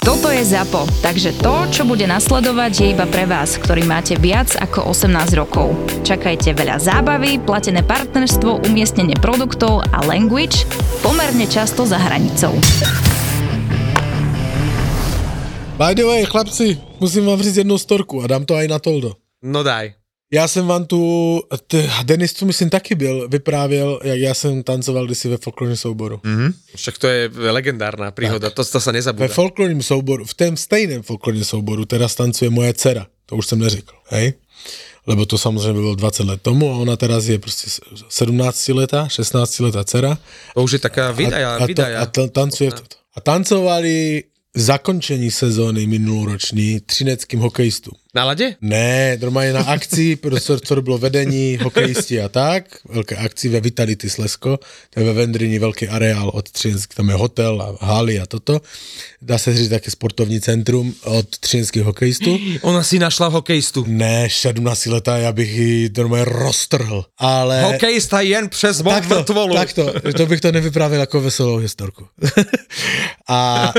Toto je ZAPO, takže to, čo bude nasledovať, je iba pre vás, ktorý máte viac ako 18 rokov. Čakajte veľa zábavy, platené partnerstvo, umiestnenie produktov a language pomerne často za hranicou. By the way, chlapci, musím vám říct jednu storku a dám to aj na Toldo. No daj. Já jsem vám tu, t- Denis tu myslím taky byl, vyprávěl, jak já jsem tancoval kdysi ve folklorním souboru. Mhm. Však to je legendárna príhoda, to, to sa Ve nezabúda. folklorním souboru, v tom stejném folklorním souboru teraz tancuje moje dcera, to už jsem neřekl, hej? Lebo to samozřejmě bylo 20 let tomu a ona teraz je prostě 17 letá, 16 letá dcera. To už je taká a, vydaja, a, vydaja. a, ta- tancuje v toto. A tancovali zakončení sezóny minuloroční třineckým hokejistům. Na lade? Ne, normálně na akci, prostě, co bylo vedení, hokejisti a tak, velké akci ve Vitality Slesko, to je ve Vendrini velký areál od Třinsk, tam je hotel a haly a toto. Dá se říct také sportovní centrum od třinských hokejistů. Ona si našla hokejistu. Ne, 17 letá, já bych ji normálně roztrhl, ale... Hokejista jen přes bod Takto, mrtvolu. takto, to bych to nevyprávěl jako veselou historku. a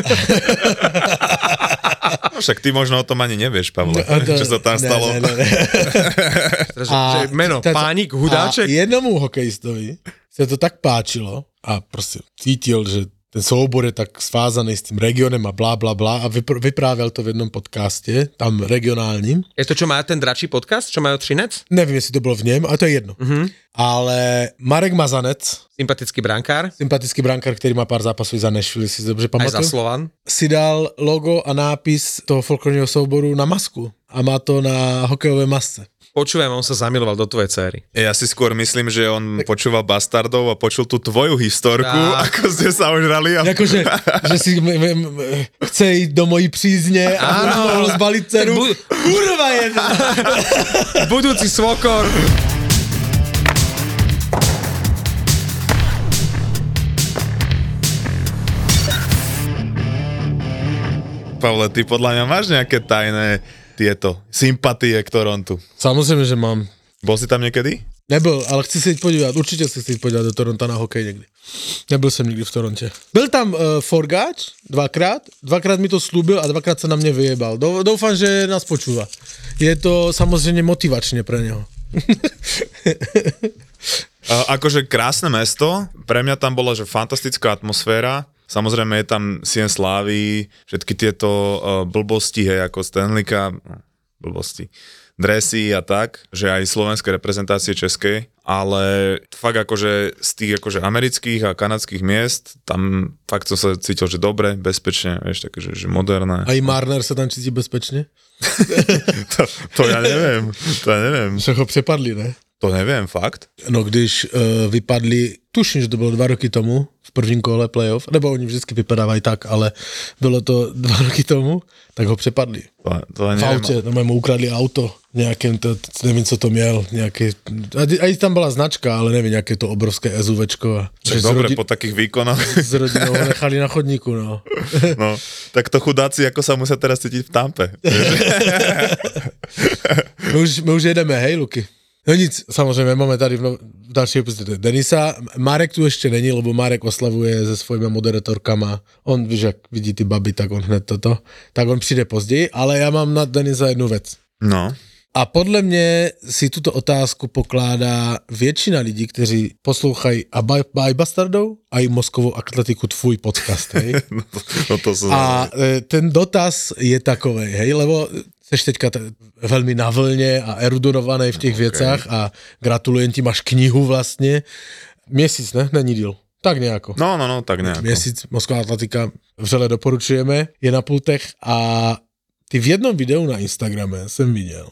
však ty možno o tom ani nevieš, Pavle, A to- čo sa tam ne, stalo. Ne, ne, ne. Že meno, táto- Pánik Hudáček? A jednomu hokejistovi sa to tak páčilo a prostě cítil, že ten soubor je tak svázaný s tím regionem a blá, blá, blá a vypr- vyprávěl to v jednom podcaste, tam regionálním. Je to, čo má ten dračí podcast, čo majú Třinec? Nevím, jestli to bylo v něm, ale to je jedno. Mm-hmm. Ale Marek Mazanec, Sympatický brankár, sympatický brankár, který má pár zápasů i za Nashville, si dobře aj za Slovan. si dal logo a nápis toho folklorního souboru na masku a má to na hokejové masce. Počúvaj, on sa zamiloval do tvojej céry. Ja si skôr myslím, že on počúval Bastardov a počul tú tvoju historku, Á. ako ste sa ožrali. A... Jakože, že si m- m- m- chce jít do mojí přízně a zbalit dceru. Bu- Kurva jedna! Budúci svokor. Pavle, ty podľa mňa máš nejaké tajné tieto sympatie k Torontu. Samozřejmě, že mám. Bol si tam niekedy? Nebyl, ale chci se jít podívat, určitě se chci jít podívat do Toronto na hokej někdy. Nebyl jsem nikdy v Torontě. Byl tam uh, Forgáč dvakrát, dvakrát mi to slúbil a dvakrát se na mě vyjebal. Dou- Doufám, že nás počúva. Je to samozřejmě motivačně pro něho. Uh, akože krásne mesto, pre mňa tam bola že fantastická atmosféra, samozrejme je tam Sien Slávy, všetky tieto uh, blbosti, hej, ako Stanley Cup, no, blbosti, dresy a tak, že aj slovenské reprezentácie českej, ale fakt akože z tých akože amerických a kanadských miest, tam fakt som sa cítil, že dobre, bezpečne, vieš, také, že, že moderné. A i Marner se tam cítí bezpečně? To, to ja neviem, to ja neviem, Však ho přepadli, ne? To neviem, fakt. No když uh, vypadli, tuším, že to bylo dva roky tomu, v prvním kole playoff, nebo oni vždycky vypadávají tak, ale bylo to dva roky tomu, tak ho přepadli. To, to V autě, no mu ukradli auto, nějakým, to, nevím, co to měl, nějaký, a tam byla značka, ale nevím, nějaké to obrovské SUVčko. A, s, dobre, rodi- po takých výkonoch. s rodinou ho nechali na chodníku, no. No, tak to chudáci, ako sa musia teraz cítiť v Tampe. My už, my už jedeme, hej, Luky. No nic, samozřejmě máme tady v, no, v další epizodě Denisa. Marek tu ještě není, lebo Marek oslavuje se svojimi moderatorkama. On, víš, jak vidí ty baby, tak on hned toto. Tak on přijde později, ale já mám na Denisa jednu věc. No, A podle mě si tuto otázku pokládá většina lidí, kteří poslouchají a Baj, Baj Bastardov a i Moskovou atletiku tvůj podcast, hej? no to, no to. A e, ten dotaz je takovej, hej, lebo seš teďka t- veľmi na vlne a erudovaný v těch okay. věcach a gratulujem ti, máš knihu vlastně. Měsíc, ne? Není díl. Tak nejako. No, no, no, tak nejako. Měsíc Moskva atletika vřele doporučujeme, je na pultech a ty v jednom videu na Instagrame jsem viděl,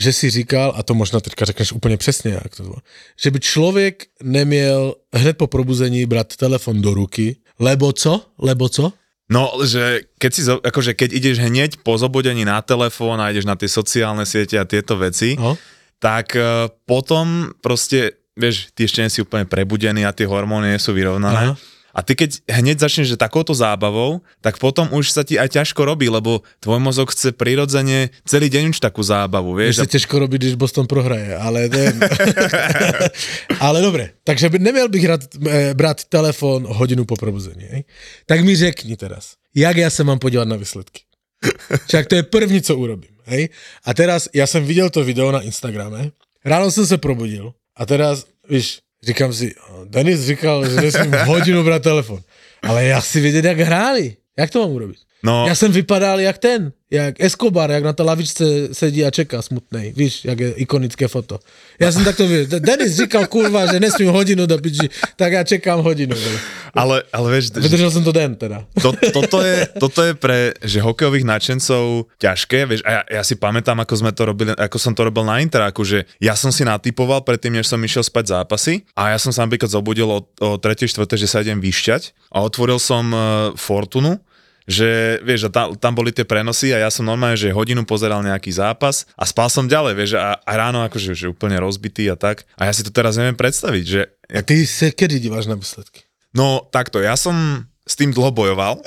že si říkal, a to možná teďka řekneš úplně přesně, jak to bylo, že by člověk neměl hned po probuzení brát telefon do ruky, lebo co? Lebo co? No, že keď si, akože keď ideš hneď po zobudení na telefón a ideš na tie sociálne siete a tieto veci, No. tak e, potom proste vieš, ty ešte nie si úplne prebudený a tie hormóny nie sú vyrovnané. Aha. A ty keď hneď začneš že takouto zábavou, tak potom už sa ti aj ťažko robí, lebo tvoj mozog chce prirodzene celý deň už takú zábavu, vieš. Sa ťažko robiť, když Boston prohraje, ale je... ale dobre, takže by neměl bych rád, e, brát telefon hodinu po probuzení. Hej? Tak mi řekni teraz, jak já se mám podívat na výsledky. Však to je první, co urobím. Hej? A teraz, já jsem viděl to video na Instagrame, ráno jsem se probudil a teraz, víš, říkám si, "O, Denis říkal, že nesmím hodinu brát telefon. Ale já si vědět, jak hráli. Jak to mám urobiť? No, Já jsem vypadal jak ten, jak Escobar, jak na té lavičce sedí a čeká smutnej. Víš, jak je ikonické foto. Já jsem takto viděl. Denis říkal, kurva, že nesmím hodinu do piči, tak já čekám hodinu. ale, ale vieš, že Vydržel jsem to den teda. to, toto, je, toto je pre že hokejových nadšencov ťažké, vieš, a ja, ja si pamätám, ako sme to robili, ako som to robil na Interáku, že ja som si natypoval predtým, než som išiel spať zápasy a ja som sa napríklad zobudil o, o 3. 4. že sa idem vyšťať a otvoril som uh, Fortunu že vieš, a tam, tam boli tie prenosy a ja som normálne, že hodinu pozeral nejaký zápas a spal som ďalej, vieš, a, a ráno akože že úplne rozbitý a tak. A ja si to teraz neviem predstaviť, že A ty se kedy díváš na výsledky? no takto, ja som s tým dlho bojoval,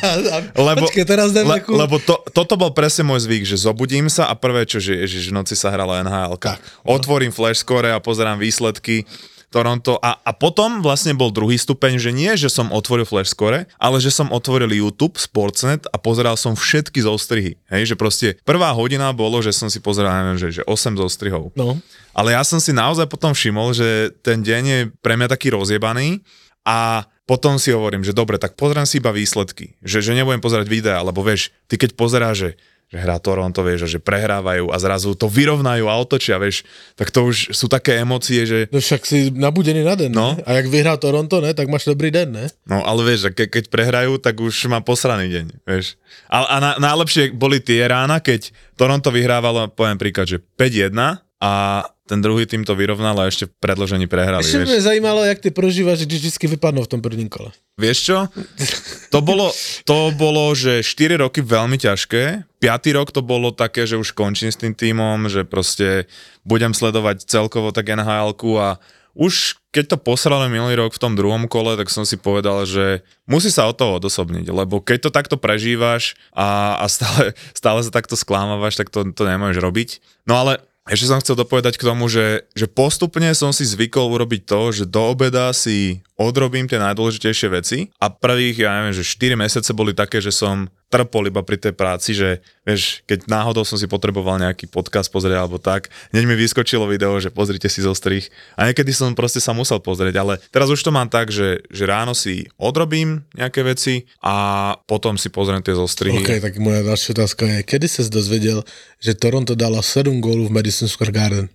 lebo, Počkej, teraz jdeme le, lebo to, toto bol presne môj zvyk, že zobudím sa a prvé, čo, že ježiš, v noci sa hrala NHL. Tak, Otvorím flash score a pozerám výsledky Toronto a, a potom vlastne bol druhý stupeň, že nie, že som otvoril flash score, ale že som otvoril YouTube, Sportsnet a pozeral som všetky zostrihy. Hej, že proste prvá hodina bolo, že som si pozeral, neviem, že, že 8 zostrihov. No. Ale ja som si naozaj potom všimol, že ten deň je pre mňa taký rozjebaný a potom si hovorím, že dobre, tak pozriem si iba výsledky. Že, že nebudem pozerať videa, lebo vieš, ty keď pozeráš, že, že hrá Toronto, vieš, a že prehrávajú a zrazu to vyrovnajú a otočia, vieš, tak to už sú také emócie, že No však si nabudený na den, No. ne? A jak vyhrá Toronto, ne? Tak máš dobrý den, ne? No ale vieš, ke, keď prehrajú, tak už má posraný deň, vieš. A, a na, najlepšie boli tie rána, keď Toronto vyhrávalo, poviem príklad, že 5-1 a ten druhý tým to vyrovnal a ešte v predložení prehrali, by vieš. zajímalo, jak ty prožíváš, když vždycky vypadnou v tom prvním kole. Vieš čo? To bolo, to bolo, že 4 roky veľmi ťažké, 5. rok to bolo také, že už končím s tým týmom, že proste budem sledovať celkovo tak nhl a už keď to posrali minulý rok v tom druhom kole, tak som si povedal, že musí sa od toho odosobniť, lebo keď to takto prežívaš a, a stále, stále sa takto sklámavaš, tak to, to nemôžeš robiť. No ale ešte som chcel dopovedať k tomu, že, že postupne som si zvykol urobiť to, že do obeda si odrobím tie najdôležitejšie veci a prvých, ja neviem, že 4 mesiace boli také, že som trpol iba pri tej práci, že vieš, keď náhodou som si potreboval nejaký podcast pozrieť alebo tak, hneď mi vyskočilo video, že pozrite si zostrih a niekedy som proste sa musel pozrieť, ale teraz už to mám tak, že, že ráno si odrobím nejaké veci a potom si pozriem tie zostrihy. OK, tak moja další otázka je, kedy ses dozvěděl, že Toronto dala 7 gólů v Madison Square Garden?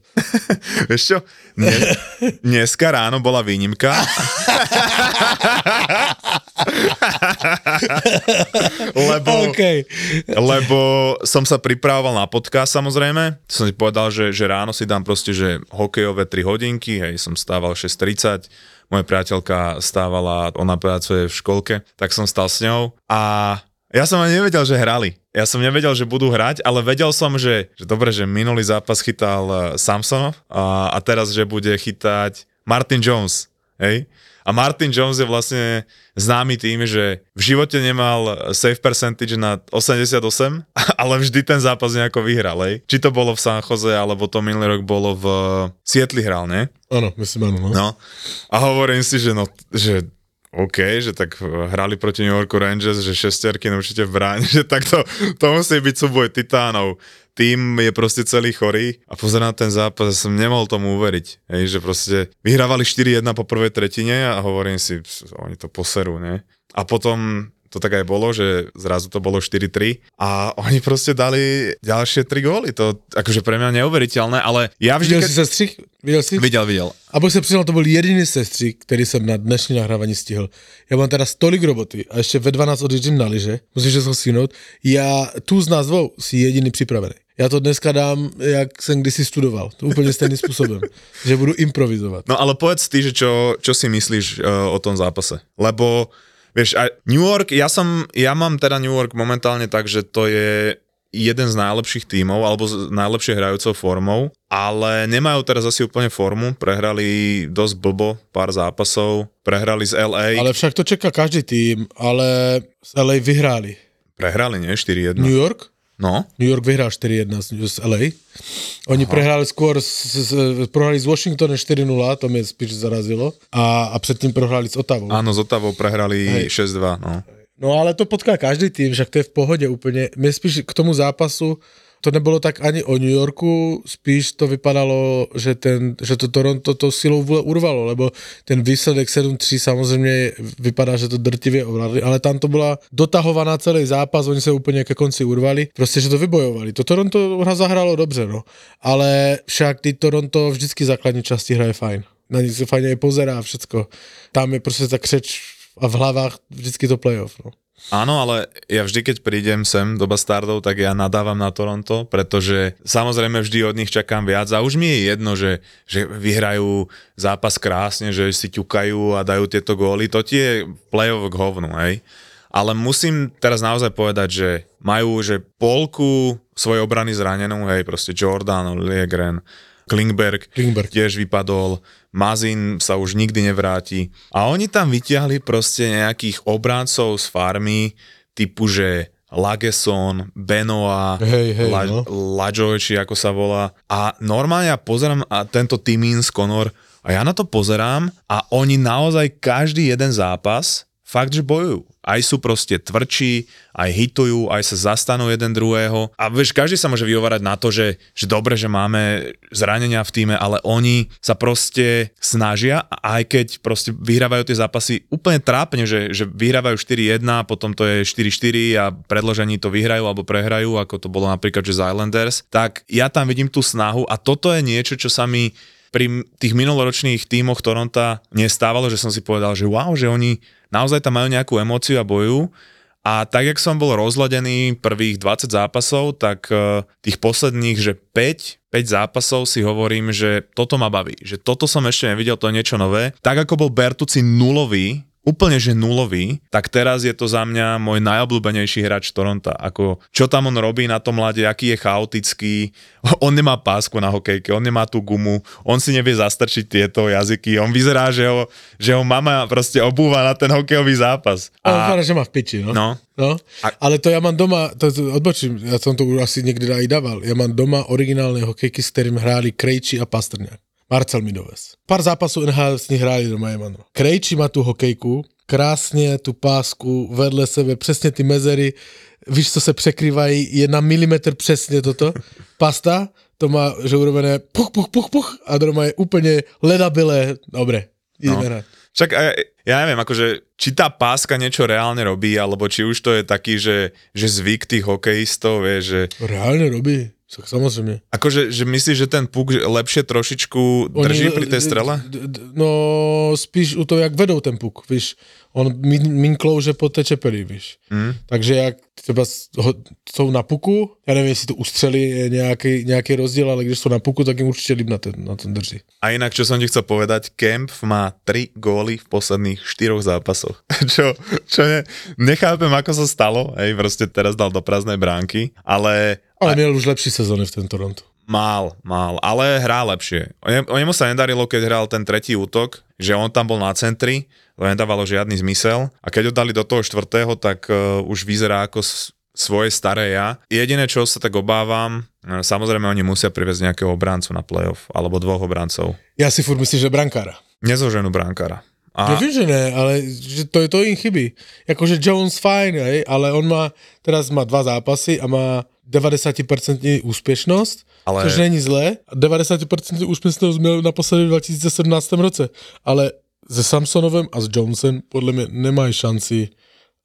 Vieš čo? Dnes, dneska ráno bola výnimka. lebo, OK. lebo som sa pripravoval na podcast samozrejme. Som si povedal, že, že ráno si dám proste, že hokejové 3 hodinky, hej, som stával 6.30, moja priateľka stávala, ona pracuje v školke, tak som stal s ňou a ja som ani nevedel, že hrali. Ja som nevedel, že budú hrať, ale vedel som, že, že dobre, že minulý zápas chytal eh, Samsonov a, a teraz, že bude chytať Martin Jones. Hej? A Martin Jones je vlastne známy tým, že v živote nemal save percentage na 88, ale vždy ten zápas nejako vyhral. Hej? Či to bolo v San Jose, alebo to minulý rok bolo v Sietli hral, ne? Ano, myslím ano. No. No. A hovorím si, že no, že OK, že tak hrali proti New Yorku Rangers, že šesterky určite v bráne, že takto to musí byť súboj titánov. Tým je proste celý chorý a pozerám ten zápas a som nemohol tomu uveriť. Hej, že proste vyhrávali 4-1 po prvej tretine a hovorím si, oni to poserú, ne? A potom to tak aj bolo, že zrazu to bolo 4-3 a oni proste dali ďalšie 3 góly. To akože pre mňa neuveriteľné, ale ja vždy... Viděl jsi sestřih? Viděl jsi? Videl, videl. A bych se přiznal, to byl jediný sestřih, který jsem na dnešní nahrávání stihl. Já mám teda tolik roboty a ještě ve 12 odjíždím na lyže, musíš to stihnout. Já tu z nás dvou si jediný připravený. Já to dneska dám, jak jsem kdysi studoval. To úplně stejným způsobem. že budu improvizovat. No ale povedz ty, že čo, čo si myslíš uh, o tom zápase. Lebo, vieš, aj New York, ja som, ja mám teda New York momentálne tak, že to je jeden z najlepších tímov, alebo s najlepšie hrajúcou formou, ale nemajú teraz asi úplne formu, prehrali dosť blbo pár zápasov, prehrali z LA, Ale však to čeká každý tým, ale z LA vyhráli. prehrali, nie? 4-1. New York? No, New York vyhral 4-1 z, LA. Oni Aha. prehrali skôr, s, s, prohrali z Washingtonem 4-0, to mi spíš zarazilo. A, a predtým prohrali s Otavou. áno, z Otavou prehrali Hej. 6-2, no. No ale to potká každý tým, však to je v pohode úplne. Mne spíš k tomu zápasu to nebolo tak ani o New Yorku, spíš to vypadalo, že, ten, že to Toronto to silou vôle urvalo, lebo ten výsledek 7-3 samozrejme vypadá, že to drtivě ovládli, ale tam to bola dotahovaná celý zápas, oni sa úplne ke konci urvali, proste, že to vybojovali. To Toronto hra zahralo dobře, no. Ale však ty Toronto vždycky základní časti hraje fajn. Na nich se fajně pozerá všetko. Tam je prostě ta křeč a v hlavách vždycky to playoff, no. Áno, ale ja vždy, keď prídem sem do Bastardov, tak ja nadávam na Toronto, pretože samozrejme vždy od nich čakám viac a už mi je jedno, že, že vyhrajú zápas krásne, že si ťukajú a dajú tieto góly, to ti je play-off k hovnu, hej. Ale musím teraz naozaj povedať, že majú že polku svojej obrany zranenú, hej, proste Jordan, Liegren, Klingberg, Klingberg. tiež vypadol, Mazin sa už nikdy nevráti. A oni tam vyťahli proste nejakých obráncov z farmy, typu, že Lageson, Benoa, Hej, hej, La, no. Lajoy, či ako sa volá. A normálne ja pozerám a tento Timins, Conor, a ja na to pozerám a oni naozaj každý jeden zápas fakt, že bojujú. Aj sú proste tvrdší, aj hitujú, aj sa zastanú jeden druhého. A vieš, každý sa môže vyhovárať na to, že, že dobre, že máme zranenia v týme, ale oni sa proste snažia a aj keď proste vyhrávajú tie zápasy úplne trápne, že, že vyhrávajú 4-1, potom to je 4-4 a predložení to vyhrajú alebo prehrajú, ako to bolo napríklad, že z Islanders, tak ja tam vidím tú snahu a toto je niečo, čo sa mi pri tých minuloročných tímoch Toronta nestávalo, že som si povedal, že wow, že oni naozaj tam majú nejakú emóciu a boju. A tak, jak som bol rozladený prvých 20 zápasov, tak eh, tých posledných, že 5, 5 zápasov si hovorím, že toto ma baví. Že toto som ešte nevidel, to je niečo nové. Tak ako bol Bertuci nulový, úplne že nulový, tak teraz je to za mňa môj najobľúbenejší hráč Toronta. Ako, čo tam on robí na tom mlade, aký je chaotický, on nemá pásku na hokejke, on nemá tú gumu, on si nevie zastrčiť tieto jazyky, on vyzerá, že ho, že ho mama proste obúva na ten hokejový zápas. A... Ale že má v piči, no. No, no. A- Ale to ja mám doma, to, to odbočím, ja som to už asi niekde aj dával, ja mám doma originálne hokejky, s ktorým hráli Krejči a Pastrňák. Marcel mi dovez. Pár zápasov NHL s nich hráli doma, doma. Krejči má tú hokejku, krásně tu pásku vedle sebe, přesně ty mezery, víš, co se překrývají, je na milimetr přesně toto. Pasta, to má, že urobené puch, puch, puch, puch a doma je úplně ledabilé. Dobre, ideme No. hrať. Však ja, ja neviem, akože, či tá páska niečo reálne robí, alebo či už to je taký, že, že zvyk tých hokejistov, vie, že Reálne robí, však samozrejme. akože, že myslíš, že ten puk lepšie trošičku drží pri tej strele? d- d- No, spíš u toho, jak vedou ten puk, víš. On min, min klouže po té čepeli, víš. Mm. Takže jak třeba jsou na puku, já nevím, jestli to ustřeli nějaký, nějaký rozdíl, ale když jsou na puku, tak jim určitě líp na ten, na ten drží. A inak, čo som ti chcel povedať, Kemp má 3 góly v posledných 4 zápasoch. čo, čo ne, nechápem, ako sa stalo, hej, proste teraz dal do prázdnej bránky, ale Ale měl už lepší sezóny v ten Toronto. Mal, mal, ale hrá lepšie. O ne- o nemu sa nedarilo, keď hral ten tretí útok, že on tam bol na centri, to nedávalo žiadny zmysel. A keď ho dali do toho štvrtého, tak uh, už vyzerá ako svoje staré ja. Jediné, čo sa tak obávam, uh, samozrejme oni musia priviesť nejakého obráncu na playoff, alebo dvoch obrancov. Já si furt myslím, že brankára. Nezoženú brankára. A... Ja vím, že ne, ale že to, to jim chybí. Jakože Jones fajn, hej, ale on má, teraz má dva zápasy a má 90% úspěšnost, Ale- což není zlé. 90% úspěšnost měl naposledy v 2017 roce, ale se Samsonovem a s Jonesem podle mě nemají šanci.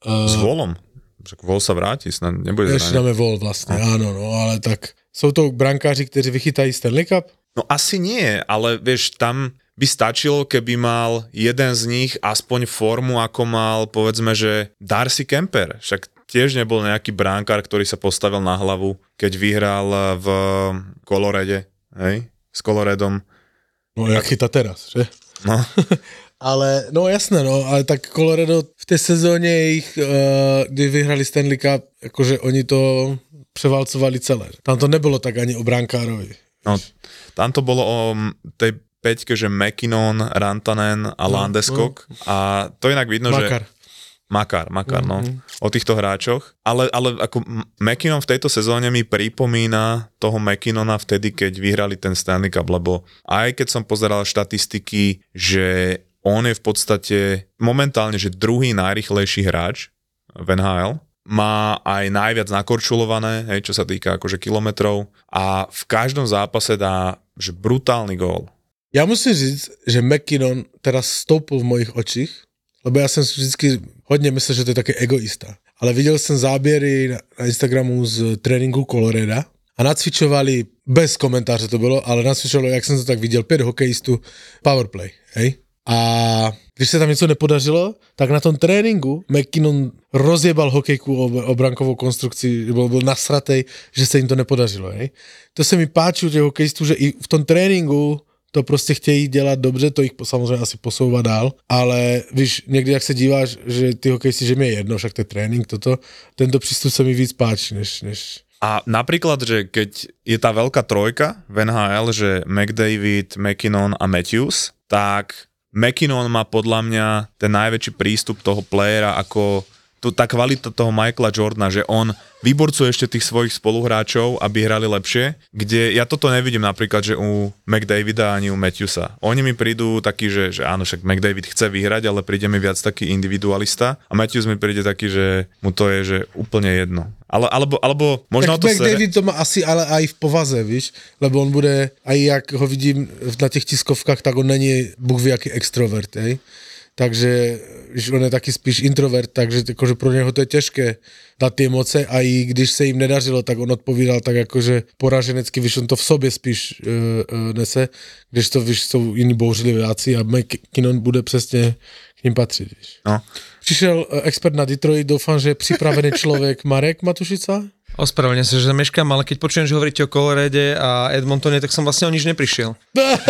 Uh, s Volom. Však Vol sa vráti, snad nebude zranený. dáme vol vlastně, ano, no, ale tak jsou to brankáři, kteří vychytají Stanley Cup? No asi nie, ale vieš, tam by stačilo, keby mal jeden z nich aspoň formu, ako mal, povedzme, že Darcy Kemper. Však tiež nebol nejaký bránkár, ktorý sa postavil na hlavu, keď vyhral v Kolorede, hej, s Koloredom. No jak chyta teraz, že? No, Ale, no jasné, no, ale tak Colorado v té sezóně jich, uh, kdy vyhrali Stanley Cup, jakože oni to převalcovali celé. Tam to nebylo tak ani o brankárovi. No, tam to bolo o tej peťke, že McKinnon, Rantanen a Landeskog a to inak vidno, že... Makar. Makar, Makar, no. O týchto hráčoch. Ale, ale ako McKinnon v tejto sezóne mi pripomína toho McKinnona vtedy, keď vyhrali ten Stanley Cup, lebo aj keď som pozeral štatistiky, že on je v podstate momentálne, že druhý najrychlejší hráč v NHL, má aj najviac nakorčulované, hej, čo sa týka akože kilometrov a v každom zápase dá že brutálny gól. Já musím říct, že McKinnon teraz stoupil v mojich očích, lebo jsem si vždycky hodně myslel, že to je taky egoista. Ale viděl jsem záběry na, Instagramu z tréninku Coloreda a nacvičovali, bez komentáře to bylo, ale nacvičovalo, jak jsem to tak viděl, pět hokejistů, powerplay, hej? A když se tam něco nepodařilo, tak na tom tréninku McKinnon rozjebal hokejku o, o brankovou konstrukci, byl, byl nasratej, že se jim to nepodařilo. Hej? To se mi páči u těch hokejistů, že i v tom tréninku to prostě chtějí dělat dobře, to jich samozřejmě asi posouvá dál, ale víš, někdy jak se díváš, že ty hokejisti, že mi je jedno, však to je trénink, toto, tento přístup se mi víc páči, než, než A napríklad, že keď je tá veľká trojka v NHL, že McDavid, McKinnon a Matthews, tak McKinnon má podľa mňa ten najväčší prístup toho playera ako tu, tá kvalita toho Michaela Jordana, že on vyborcuje ešte tých svojich spoluhráčov, aby hrali lepšie, kde ja toto nevidím napríklad, že u McDavida ani u Matthewsa. Oni mi prídu takí, že, že áno, však McDavid chce vyhrať, ale príde mi viac taký individualista a Matthews mi príde taký, že mu to je že úplne jedno. Ale, alebo, alebo možno tak to se... David to má asi ale aj v povaze, víš, lebo on bude, aj jak ho vidím na těch tiskovkách, tak on není Bůh ví jaký extrovert, hej. Takže že on je taky spíš introvert, takže akože pro něho to je těžké dát ty emoce a i když se jim nedařilo, tak on odpovídal tak jakože poraženecky, víš, on to v sobě spíš uh, uh, nese, když to, víš, jsou jiní bouřliváci a McKinnon bude přesně k ním patřit, víš. No. Přišel eh, expert na Detroit, doufám, že je připravený člověk Marek Matušica. Ospravedlňujem sa, že zameškám, ale keď počujem, že hovoríte o Colorade a Edmontone, tak som vlastne o nič neprišiel.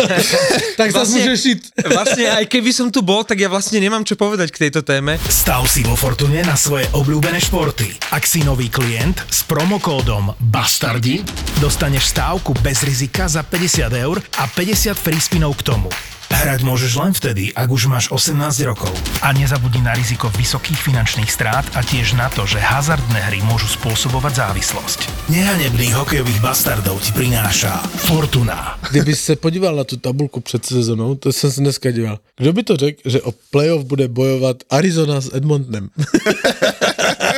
tak zase Vlastne- môžeš šiť. Vlastne aj keby som tu bol, tak ja vlastne nemám čo povedať k tejto téme. Stav si vo Fortune na svoje obľúbené športy. Ak si nový klient s promokódom BASTARDI, dostaneš stávku bez rizika za 50 eur a 50 free spinov k tomu. Hrať môžeš len vtedy, ak už máš 18 rokov. A nezabudni na riziko vysokých finančných strát a tiež na to, že hazardné hry môžu spôsobovať závislosť. Nehanebných hokejových bastardov ti prináša Fortuna. Kdyby se podíval na tu tabulku před sezónou, to jsem se dneska díval. Kdo by to řekl, že o playoff bude bojovat Arizona s Edmontonem?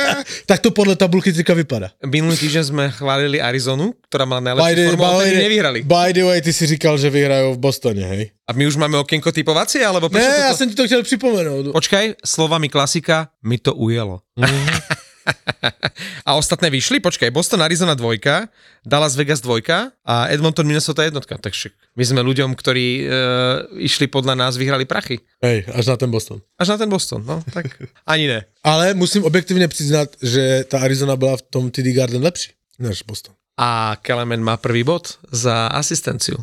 tak to podle tabulky teďka vypadá. Minulý týždeň sme chválili Arizonu, ktorá mala najlepšiu formu, ale nevyhrali. by the way, ty si říkal, že vyhrajou v Bostone, hej? A my už máme okienko typovacie, alebo prečo Ne, já toto... jsem ti to chtěl připomenout. Počkaj, slovami klasika, mi to ujelo. a ostatné vyšli? Počkaj, Boston, Arizona dvojka, Dallas Vegas dvojka a Edmonton, Minnesota jednotka. Takže my sme ľuďom, ktorí e, išli podľa nás, vyhrali prachy. Hej, až na ten Boston. Až na ten Boston, no tak ani ne. Ale musím objektivně přiznat, že ta Arizona byla v tom TD Garden lepší než Boston. A Kelemen má prvý bod za asistenciu.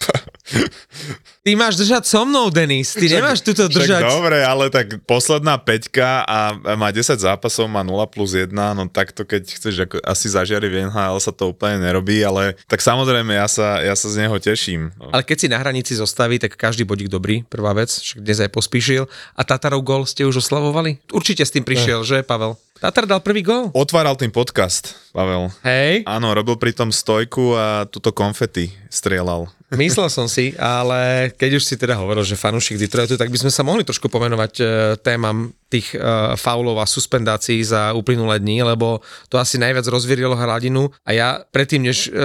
Ty máš držať so mnou, Denis. Ty nemáš túto Však držať. dobre, ale tak posledná peťka a má 10 zápasov, má 0 plus 1, no takto keď chceš ako, asi zažiari v NHL sa to úplne nerobí, ale tak samozrejme ja sa, ja sa z neho teším. No. Ale keď si na hranici zostaví, tak každý bodík dobrý, prvá vec, však dnes aj pospíšil. A Tatarov gol ste už oslavovali? Určite s tým prišiel, že Pavel? Tatar dal prvý gol. Otváral tým podcast, Pavel. Hej, Áno, robil pri tom stojku a túto konfety strieľal. Myslel som si, ale keď už si teda hovoril, že fanúšik Detroitu, tak by sme sa mohli trošku pomenovať e, témam tých e, faulov a suspendácií za uplynulé dní, lebo to asi najviac rozvierilo hladinu a ja predtým, než e,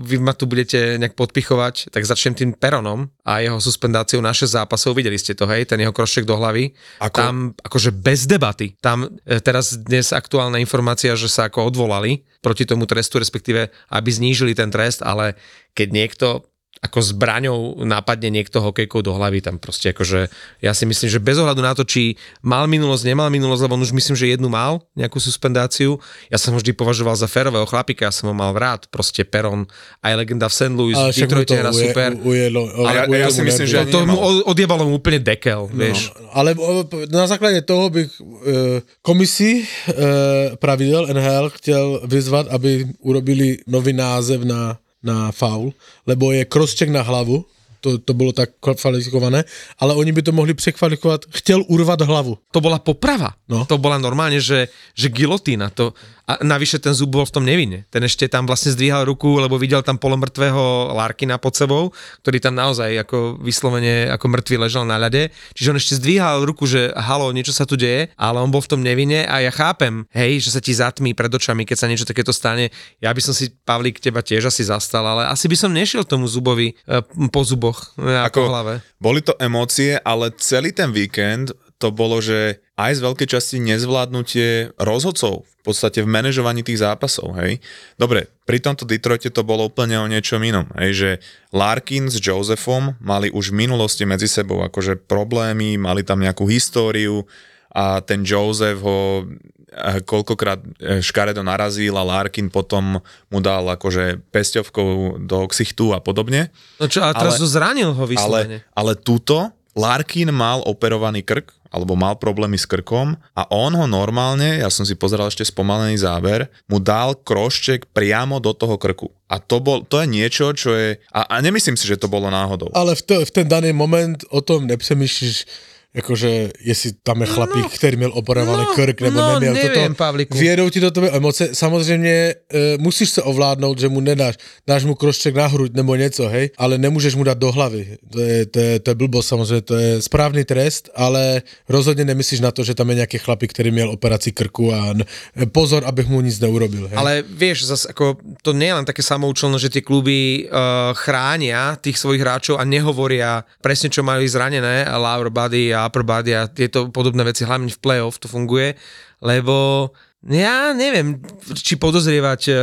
vy ma tu budete nejak podpichovať, tak začnem tým Peronom a jeho suspendáciou na 6 zápasov. Videli ste to, hej, ten jeho krošček do hlavy. Ako? Tam akože bez debaty. Tam teraz dnes aktuálna informácia, že sa ako odvolali proti tomu trestu, respektíve aby znížili ten trest, ale keď niekto ako zbraňou napadne niekto hokejkou do hlavy, tam proste akože, ja si myslím, že bez ohľadu na to, či mal minulosť, nemal minulosť, lebo on už myslím, že jednu mal, nejakú suspendáciu, ja som vždy považoval za férového chlapika, ja som ho mal rád, proste Peron, aj legenda v St. Louis, Ale to hra super. Ujelo, Ale ja- ujelo ja si myslím, že To, mu od- odjebalo mu úplne dekel, vieš. No, ale na základě toho bych e, komisi e, pravidel NHL chtěl vyzvat, aby urobili nový název na, na faul, lebo je crosscheck na hlavu, to, to bylo tak kvalifikované, ale oni by to mohli překvalifikovat, chtěl urvat hlavu. To bola poprava. No. To bola normálne, že, že gilotína. To, a navyše ten zub bol v tom nevinne. Ten ešte tam vlastne zdvíhal ruku, lebo videl tam polomrtvého Larkina pod sebou, ktorý tam naozaj ako vyslovene ako mŕtvý ležal na ľade. Čiže on ešte zdvíhal ruku, že halo, niečo sa tu deje, ale on bol v tom nevinne a ja chápem, hej, že sa ti zatmí pred očami, keď sa niečo takéto stane. Ja by som si, Pavlík, teba tiež asi zastal, ale asi by som nešiel tomu zubovi e, po zuboch, e, ako po hlave. Boli to emócie, ale celý ten víkend to bolo, že aj z veľkej časti nezvládnutie rozhodcov v podstate v manažovaní tých zápasov, hej. Dobre, pri tomto Detroite to bolo úplne o niečom inom, hej, že Larkin s Josephom mali už v minulosti medzi sebou akože problémy, mali tam nejakú históriu a ten Joseph ho eh, koľkokrát eh, škaredo narazil a Larkin potom mu dal akože pesťovkou do ksichtu a podobne. No čo, a teraz Ale- ale, zranil ho vyslovene. Ale, ale túto Larkin mal operovaný krk, alebo mal problémy s krkom a on ho normálne, ja som si pozeral ešte spomalený záber, mu dal krošček priamo do toho krku. A to, bol, to je niečo, čo je... A, a nemyslím si, že to bolo náhodou. Ale v, to, v ten daný moment o tom nepřemýšlíš, jakože jestli tam je chlapík, no, který měl operovaný no, krk nebo no, neměl. nevím, toto, Pavlíku. Vědou ti do tebe emoce. Samozřejmě e, musíš se ovládnout, že mu nedáš, dáš mu krošček na hruď nebo něco, hej, ale nemůžeš mu dát do hlavy. To je, to je, to je blbost samozřejmě, to je správný trest, ale rozhodně nemyslíš na to, že tam je nějaký chlapík, který měl operaci krku a n- pozor, abych mu nic neurobil. Hej. Ale vieš, zas ako, to nie je len také samoučelné, že tie kluby uh, chránia tých svojich hráčov a nehovoria presne, čo majú zranené, a lower body a upper body a tieto podobné veci, hlavne v playoff to funguje, lebo ja neviem, či podozrievať eh,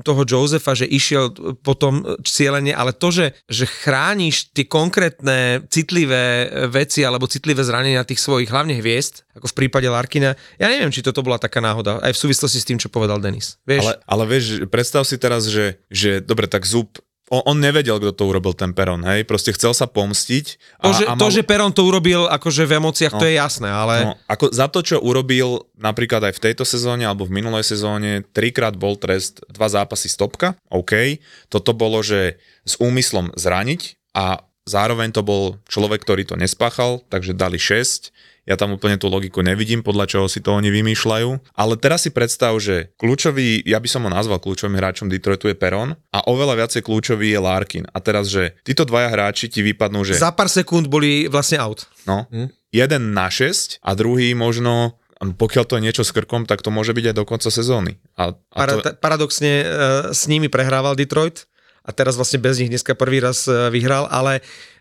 toho Josefa, že išiel potom cieľenie, ale to, že, že chrániš tie konkrétne citlivé eh, veci alebo citlivé zranenia tých svojich hlavne hviezd, ako v prípade Larkina, ja neviem, či toto bola taká náhoda, aj v súvislosti s tým, čo povedal Denis. Vieš, Ale, ale vieš, predstav si teraz, že, že dobre, tak zub on, on nevedel, kto to urobil ten Peron, hej, proste chcel sa pomstiť. To, že, a to, že Peron to urobil akože v emóciách, no. to je jasné, ale... No, ako za to, čo urobil napríklad aj v tejto sezóne alebo v minulej sezóne, trikrát bol trest, dva zápasy stopka, OK. Toto bolo, že s úmyslom zraniť a zároveň to bol človek, ktorý to nespáchal, takže dali 6. Ja tam úplne tú logiku nevidím, podľa čoho si to oni vymýšľajú. Ale teraz si predstav, že kľúčový, ja by som ho nazval kľúčovým hráčom Detroitu je Peron a oveľa viacej kľúčový je Larkin. A teraz, že títo dvaja hráči ti vypadnú, že... Za pár sekúnd boli vlastne out. No, jeden na 6 a druhý možno, pokiaľ to je niečo s krkom, tak to môže byť aj do konca sezóny. A, a Para, to, Paradoxne uh, s nimi prehrával Detroit a teraz vlastne bez nich dneska prvý raz uh, vyhral, ale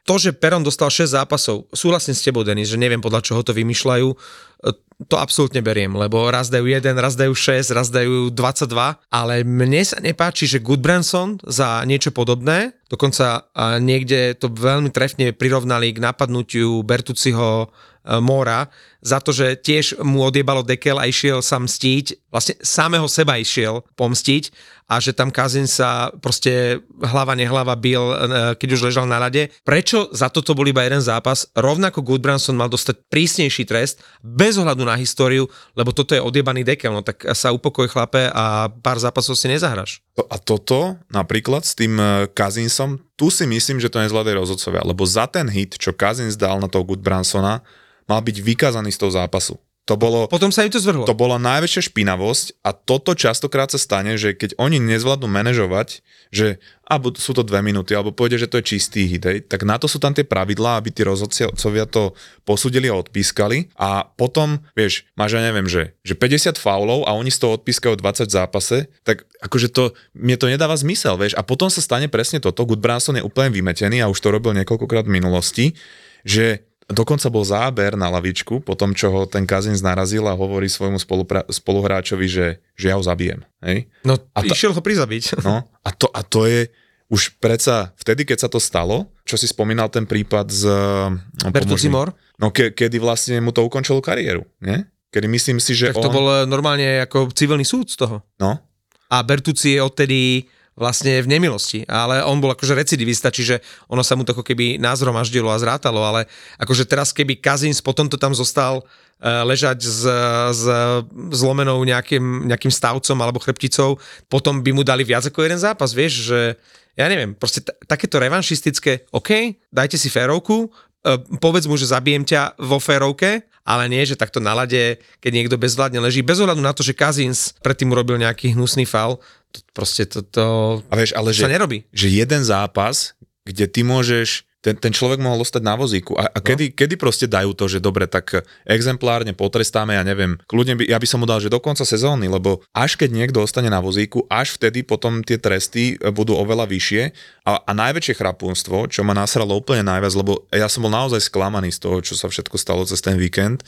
to, že Peron dostal 6 zápasov, súhlasím s tebou, Denis, že neviem podľa čoho to vymýšľajú, e, to absolútne beriem, lebo raz dajú 1, raz dajú 6, raz dajú 22, ale mne sa nepáči, že Goodbranson za niečo podobné, dokonca a niekde to veľmi trefne prirovnali k napadnutiu Bertuciho e, Mora, za to, že tiež mu odjebalo dekel a išiel sa mstiť, vlastne samého seba išiel pomstiť a že tam Kazin sa proste hlava nehlava bil, e, keď už ležal na rade. Prečo za toto bol iba jeden zápas? Rovnako Goodbranson mal dostať prísnejší trest bez ohľadu na históriu, lebo toto je odjebaný dekel, no tak sa upokoj chlape a pár zápasov si nezahraš. a toto napríklad s tým eh, Kazinsom, tu si myslím, že to nezvládli rozhodcovia, lebo za ten hit, čo Kazins dal na toho Goodbransona, mal byť vykázaný z toho zápasu. To bolo, Potom sa im to zvrhlo. to bola najväčšia špinavosť a toto častokrát sa stane, že keď oni nezvládnu manažovať, že a sú to dve minúty, alebo povede, že to je čistý hit, hej, tak na to sú tam tie pravidlá, aby tí rozhodcovia to posudili a odpískali. A potom, vieš, máš, ja neviem, že, že 50 faulov a oni z toho odpískajú 20 v zápase, tak akože to, mne to nedáva zmysel, vieš, a potom sa stane presne toto, Goodbranson je úplne vymetený a už to robil niekoľkokrát v minulosti, že Dokonca bol záber na lavičku, po tom, čo ho ten Kazins narazil a hovorí svojmu spolupra- spoluhráčovi, že, že ja ho zabijem. Hej? No, A a to- išiel ho prizabiť. No, a to, a to je, už predsa vtedy, keď sa to stalo, čo si spomínal ten prípad z... No, pomôž mi. Mor? No ke, kedy vlastne mu to ukončilo kariéru, nie? Kedy myslím si, že Tak to on... bol eh, normálne ako civilný súd z toho. No, A Bertucci je odtedy vlastne v nemilosti, ale on bol akože recidivista, čiže ono sa mu to ako keby názromaždilo a zrátalo, ale akože teraz keby Kazins potom to tam zostal uh, ležať s, s zlomenou nejakým, nejakým stavcom alebo chrbticou, potom by mu dali viac ako jeden zápas, vieš, že ja neviem, proste t- takéto revanšistické, OK, dajte si férovku, uh, povedz mu, že zabijem ťa vo férovke, ale nie, že takto na lade, keď niekto bezvládne leží, bez ohľadu na to, že Kazins predtým urobil nejaký hnusný faul, to, proste to, to a vieš, ale že, sa nerobí. že jeden zápas, kde ty môžeš ten, ten človek mohol ostať na vozíku. A, a kedy, kedy proste dajú to, že dobre, tak exemplárne potrestáme, ja neviem, kľudne by, ja by som mu dal, že do konca sezóny, lebo až keď niekto ostane na vozíku, až vtedy potom tie tresty e, budú oveľa vyššie. A, a najväčšie chrapúnstvo, čo ma nasralo úplne najviac, lebo ja som bol naozaj sklamaný z toho, čo sa všetko stalo cez ten víkend,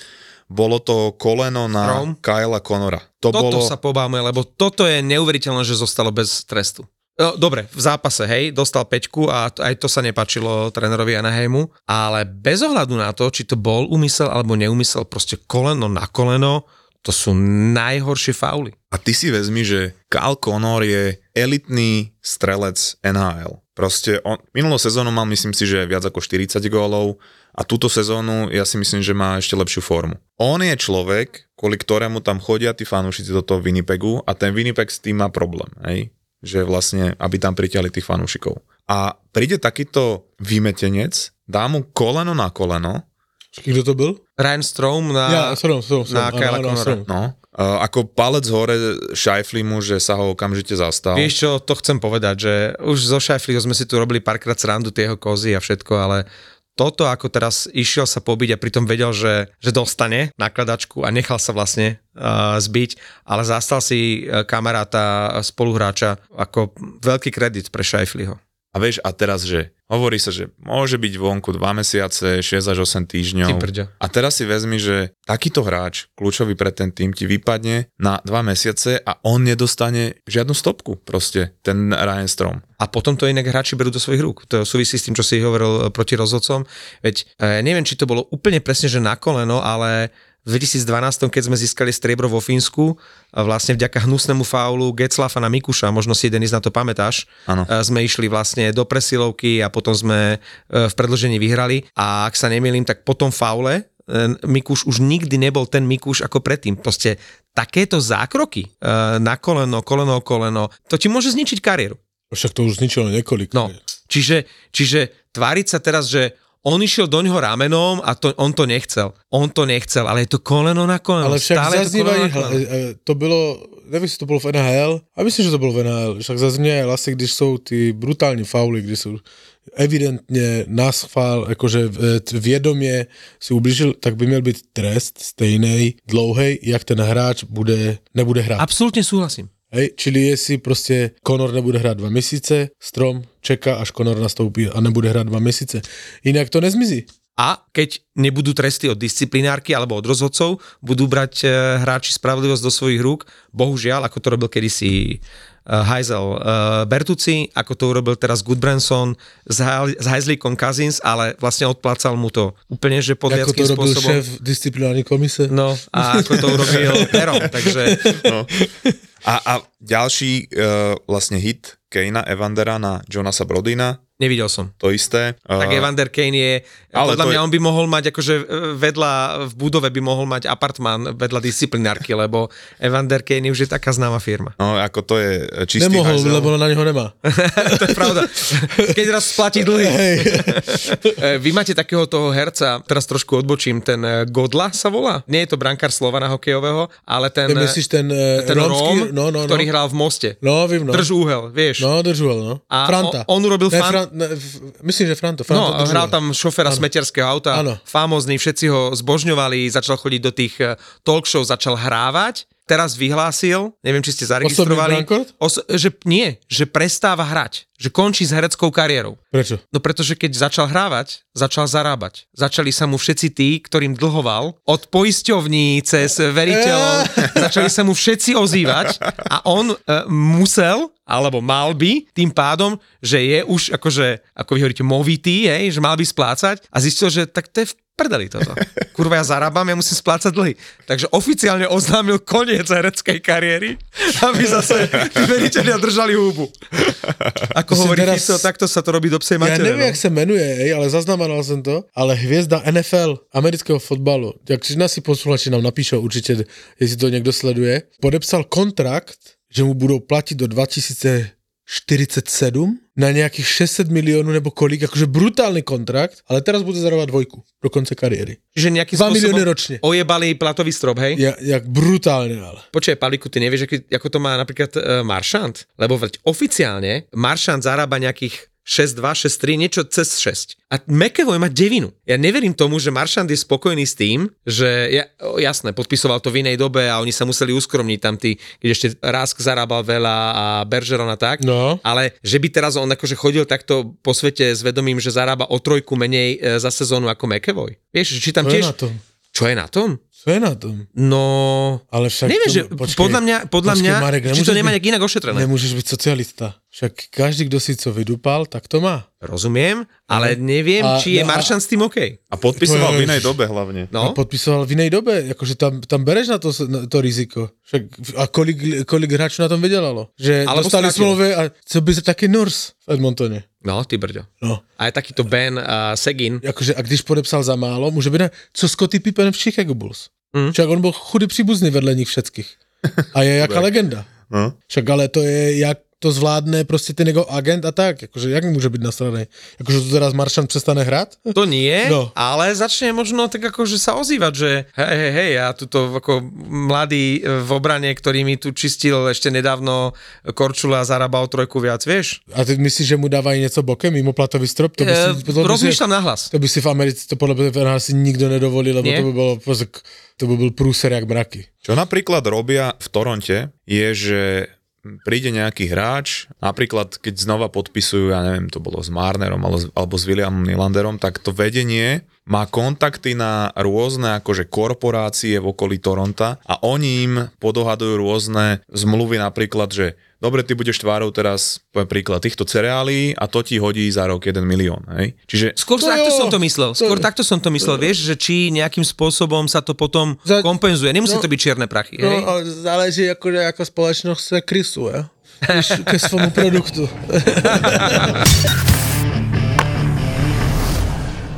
bolo to koleno na Strom? Kyla Conora. To Toto bolo... sa pobáme, lebo toto je neuveriteľné, že zostalo bez trestu. No, dobre, v zápase, hej, dostal peťku a t- aj to sa nepačilo trénerovi Anaheimu, ale bez ohľadu na to, či to bol úmysel alebo neúmysel, proste koleno na koleno, to sú najhoršie fauly. A ty si vezmi, že Kyle Connor je elitný strelec NHL. Proste on, minulú sezónu mal myslím si, že viac ako 40 gólov a túto sezónu ja si myslím, že má ešte lepšiu formu. On je človek, kvôli ktorému tam chodia tí fanúšici do toho Winnipegu a ten Winnipeg s tým má problém, hej? Že vlastne, aby tam pritiahli tých fanúšikov. A príde takýto vymetenec, dá mu koleno na koleno, kto to byl? Ryan Strom na... Ja, Strom, Strom, Strom. na áno, Connora. Strom. no, uh, ako palec hore šajfli mu, že sa ho okamžite zastal. Vieš čo, to chcem povedať, že už zo Šajfliho sme si tu robili párkrát srandu tie jeho kozy a všetko, ale toto ako teraz išiel sa pobiť a pritom vedel, že, že dostane nakladačku a nechal sa vlastne uh, zbiť, ale zastal si uh, kamaráta, spoluhráča ako veľký kredit pre Šajfliho. A vieš, a teraz, že hovorí sa, že môže byť vonku 2 mesiace, 6 až 8 týždňov. A teraz si vezmi, že takýto hráč, kľúčový pre ten tým, ti vypadne na 2 mesiace a on nedostane žiadnu stopku proste, ten Ryan Strom. A potom to inak hráči berú do svojich rúk. To súvisí s tým, čo si hovoril e, proti rozhodcom. Veď e, neviem, či to bolo úplne presne, že na koleno, ale v 2012, keď sme získali striebro vo Fínsku, vlastne vďaka hnusnému faulu Getzlafa na Mikuša, možno si Denis na to pamätáš, Áno. e, sme išli vlastne do presilovky a potom sme e, v predložení vyhrali a ak sa nemýlim, tak po tom faule e, Mikuš už nikdy nebol ten Mikuš ako predtým. Proste takéto zákroky e, na koleno, koleno, koleno, to ti môže zničiť kariéru. Však to už zničilo niekoľko. No, čiže, čiže tváriť sa teraz, že on išiel do ňoho ramenom a to, on to nechcel. On to nechcel, ale je to koleno na koleno. Ale však Stále je to koleno zaznívají, na koleno. hla- e, to bylo, nevím, jestli to bylo v NHL, a myslím, že to bylo v NHL, však zaznívají hlasy, když jsou ty brutální fauly, kdy jsou evidentně na schvál, jakože e, vědomě si ublížil, tak by měl být trest stejný, dlouhý, jak ten hráč bude, nebude hrát. Absolútne súhlasím. Hej, čili jestli prostě Conor nebude hrát dva měsíce, Strom čeká, až Conor nastoupí a nebude hrát dva měsíce. Jinak to nezmizí. A keď nebudú tresty od disciplinárky alebo od rozhodcov, budú brať e, hráči spravodlivosť do svojich rúk, bohužiaľ, ako to robil kedysi uh, Heisel uh, Bertucci, ako to urobil teraz Goodbranson s, Heislíkom Cousins, ale vlastne odplácal mu to úplne, že Jako to podliackým robil spôsobom. šéf disciplinární komise. No a ako to urobil Perom, takže No. A, a ďalší uh, vlastne hit Kejna Evandera na Jonasa Brodina, nevidel som. to isté. Tak Uh, Evander Kane je, ale podľa mňa je- on by mohol mať akože e, vedľa, v budove by mohol mať apartmán vedľa disciplinárky, lebo Evander Kane už je taká známa firma. no, ako to je čistý Nemohl, hajzel. lebo na něho nemá. to je pravda. Keď raz splatí dlhy. E, Vy máte takého toho herca, teraz trošku odbočím, ten e, Godla sa volá? Nie je to brankár Slovana hokejového, ale ten, Ty myslíš ten, e, ten romský? Róm, No, no, no. ktorý hral v Moste. No, vím, no. Drž úhel, vieš. No, držuel, no. A Franta. on- on urobil ne, fan- Fran, f- myslím, že Franta. Franta No, hral tam šoféra smetiarského auta, Áno. famózny, všetci ho zbožňovali, začal chodiť do tých eh, talk show, začal hrávať teraz vyhlásil, neviem, či ste zaregistrovali, os- že nie, že prestáva hrať, že končí s hereckou kariérou. Prečo? No pretože keď začal hrávať, začal zarábať. Začali sa mu všetci tí, ktorým dlhoval, od poisťovní cez veriteľov, začali sa mu všetci ozývať a on e, musel, alebo mal by, tým pádom, že je už akože, ako vy hovoríte, movitý, hej, že mal by splácať a zistil, že tak to je v prdeli toto. Kurva, ja zarábam, ja musím splácať dlhy. Takže oficiálne oznámil koniec hereckej kariéry, aby zase veriteľia držali húbu. Ako To hovorí teraz- Fico, takto sa to robí do psej Ja matere. neviem, no. jak se jmenuje, hej, ale zaznamenal jsem to, ale hvězda NFL, amerického fotbalu, jak si posluchači nám napíšou určitě, jestli to někdo sleduje, podepsal kontrakt, že mu budou platit do 2047 na nějakých 600 milionů nebo kolik, jakože brutálny kontrakt, ale teraz bude zarábať dvojku do konce kariéry. Že nejakým 2 milióny ročne. ojebali platový strop, hej? Ja, jak brutálne, ale. Počkaj, Paliku, ty nevieš, aký, ako to má napríklad uh, Maršant? Lebo veď oficiálne Maršant zarába nejakých 6-2, 6-3, niečo cez 6. A McEvoy má devinu. Ja neverím tomu, že Maršant je spokojný s tým, že, ja, jasné, podpisoval to v inej dobe a oni sa museli uskromniť tam tí, keď ešte Rask zarábal veľa a Bergeron a tak. No. Ale že by teraz on akože chodil takto po svete s vedomím, že zarába o trojku menej e, za sezónu ako McEvoy. Vieš, či tam tiež... Čo je na tom? Co je na tom? No... Ale však Neviem, to- že počkej, podľa mňa, podľa počkej, mňa Marek, či to nemá byť- nejak inak ošetrené. Nemôžeš byť socialista. Však každý, kto si co vydupal, tak to má. Rozumiem, ale neviem, A- či je no a- Maršan s tým OK. A podpisoval v inej dobe hlavne. No? A podpisoval v inej dobe, akože tam, tam bereš na to, na to riziko. Však, a kolik, kolik hráčov na tom vydelalo? Že Alebo dostali smlouve a co by sa taký Nurs v Edmontone. No, ty brďo. No. A je takýto Ben uh, Segin. Jakože, a když podepsal za málo, může být, ne, co Scotty Pippen v Chicago Bulls. Mm. Však on byl chudy příbuzný vedle nich všetkých. A je jaká legenda. No. Však ale to je, jak to zvládne prostě ten jeho agent a tak. Jakože, jak může být nasraný? Jakože to teraz Maršan přestane hrát? To nie, No. ale začne možno tak ako, že sa ozývať, že hej, hej, hej, ja tuto ako mladý e, v obrane, ktorý mi tu čistil ešte nedávno Korčula a zarábal trojku viac, vieš? A ty myslíš, že mu dávají něco bokem, mimo platový strop? To by si, E, to by si, nahlas. to by si v Americe, to podle mě si nikdo nedovolil, lebo Nie? to by k- to by byl průser jak mraky. Čo napríklad robia v Toronte, je, že príde nejaký hráč, napríklad keď znova podpisujú, ja neviem, to bolo s Marnerom alebo, s Williamom Nylanderom, tak to vedenie má kontakty na rôzne akože korporácie v okolí Toronta a oni im podohadujú rôzne zmluvy napríklad, že dobre, ty budeš tvárou teraz, poviem príklad, týchto cereálií a to ti hodí za rok 1 milión, hej? Čiže Skôr To takto jo, som to myslel. Skôr to- takto som to myslel, vieš, že či nejakým spôsobom sa to potom Za- kompenzuje. Nemusí no- to byť čierne prachy, hej? No, ale záleží, jako, jaká společnost se krysuje ke svému produktu.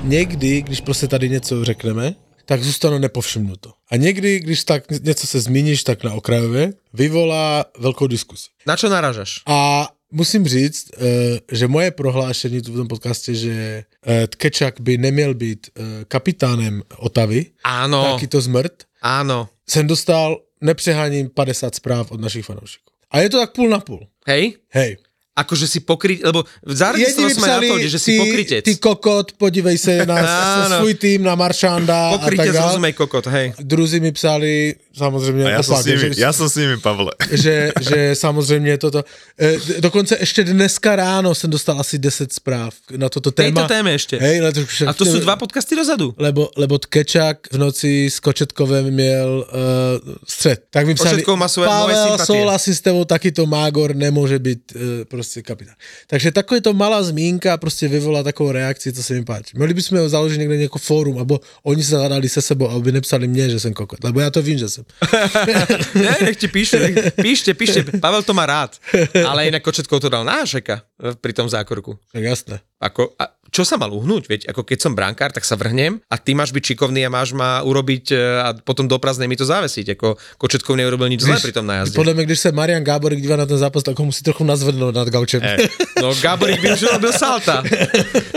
Někdy, když prostě tady něco řekneme, tak zůstane nepovšimnuto. A někdy, když tak něco se zmíníš tak na okrajově, vyvolá velkou diskusi. Na čo naražaš? A musím říct, eh, že moje prohlášení tu v tom podcaste, že eh, Tkečak by neměl být eh, kapitánem Otavy, Áno, taky to zmrt, áno. jsem dostal, nepřeháním, 50 zpráv od našich fanoušků. A je to tak půl na půl. Hej? Hej. Akože si pokryť, lebo zaregistroval Jedni som aj na to, že si ty, pokrytec. ty kokot, podívej se na Áno. svůj tým, na Maršanda a tak Pokrytec, rozumej kokot, hej. Druzí mi psali samozřejmě a ja som, opak, s nimi, že, ja som s nimi, Pavle. že, že samozřejmě toto. E, dokonce ještě dneska ráno jsem dostal asi 10 zpráv na toto téma. Tejto téme ešte. Hej, ale to, však, A to sú dva podcasty dozadu. Lebo, lebo Tkečak v noci s Kočetkovem měl uh, střed. Tak mi psali, Pavel, sympatie." souhlasím s tebou, takýto Mágor nemůže být uh, prostě kapitán. Takže takové to malá zmínka prostě vyvolá takovou reakci, co se mi páči. Mohli bychom ho založit někde nějaké fórum, abo oni se zadali se sebou, aby nepsali mě, že jsem kokot. Lebo já to vím, že jsem. Ne, nech ti píšu, nech, píšte, píšte. Pavel to má rád. Ale inak Kočetkov to dal e, pri tom zákorku. Tak jasné. Ako, a čo sa mal uhnúť? Veď ako keď som brankár, tak sa vrhnem a ty máš byť šikovný a máš ma urobiť e, a potom do prázdnej mi to zavesiť. Ako Kočetkov neurobil nič zlé pri tom najazde. Podle mě, když se Marian Gáborík dívá na ten zápas, tak ho musí trochu nazvednout nad gaučem. E, no Gáborík by už robil salta.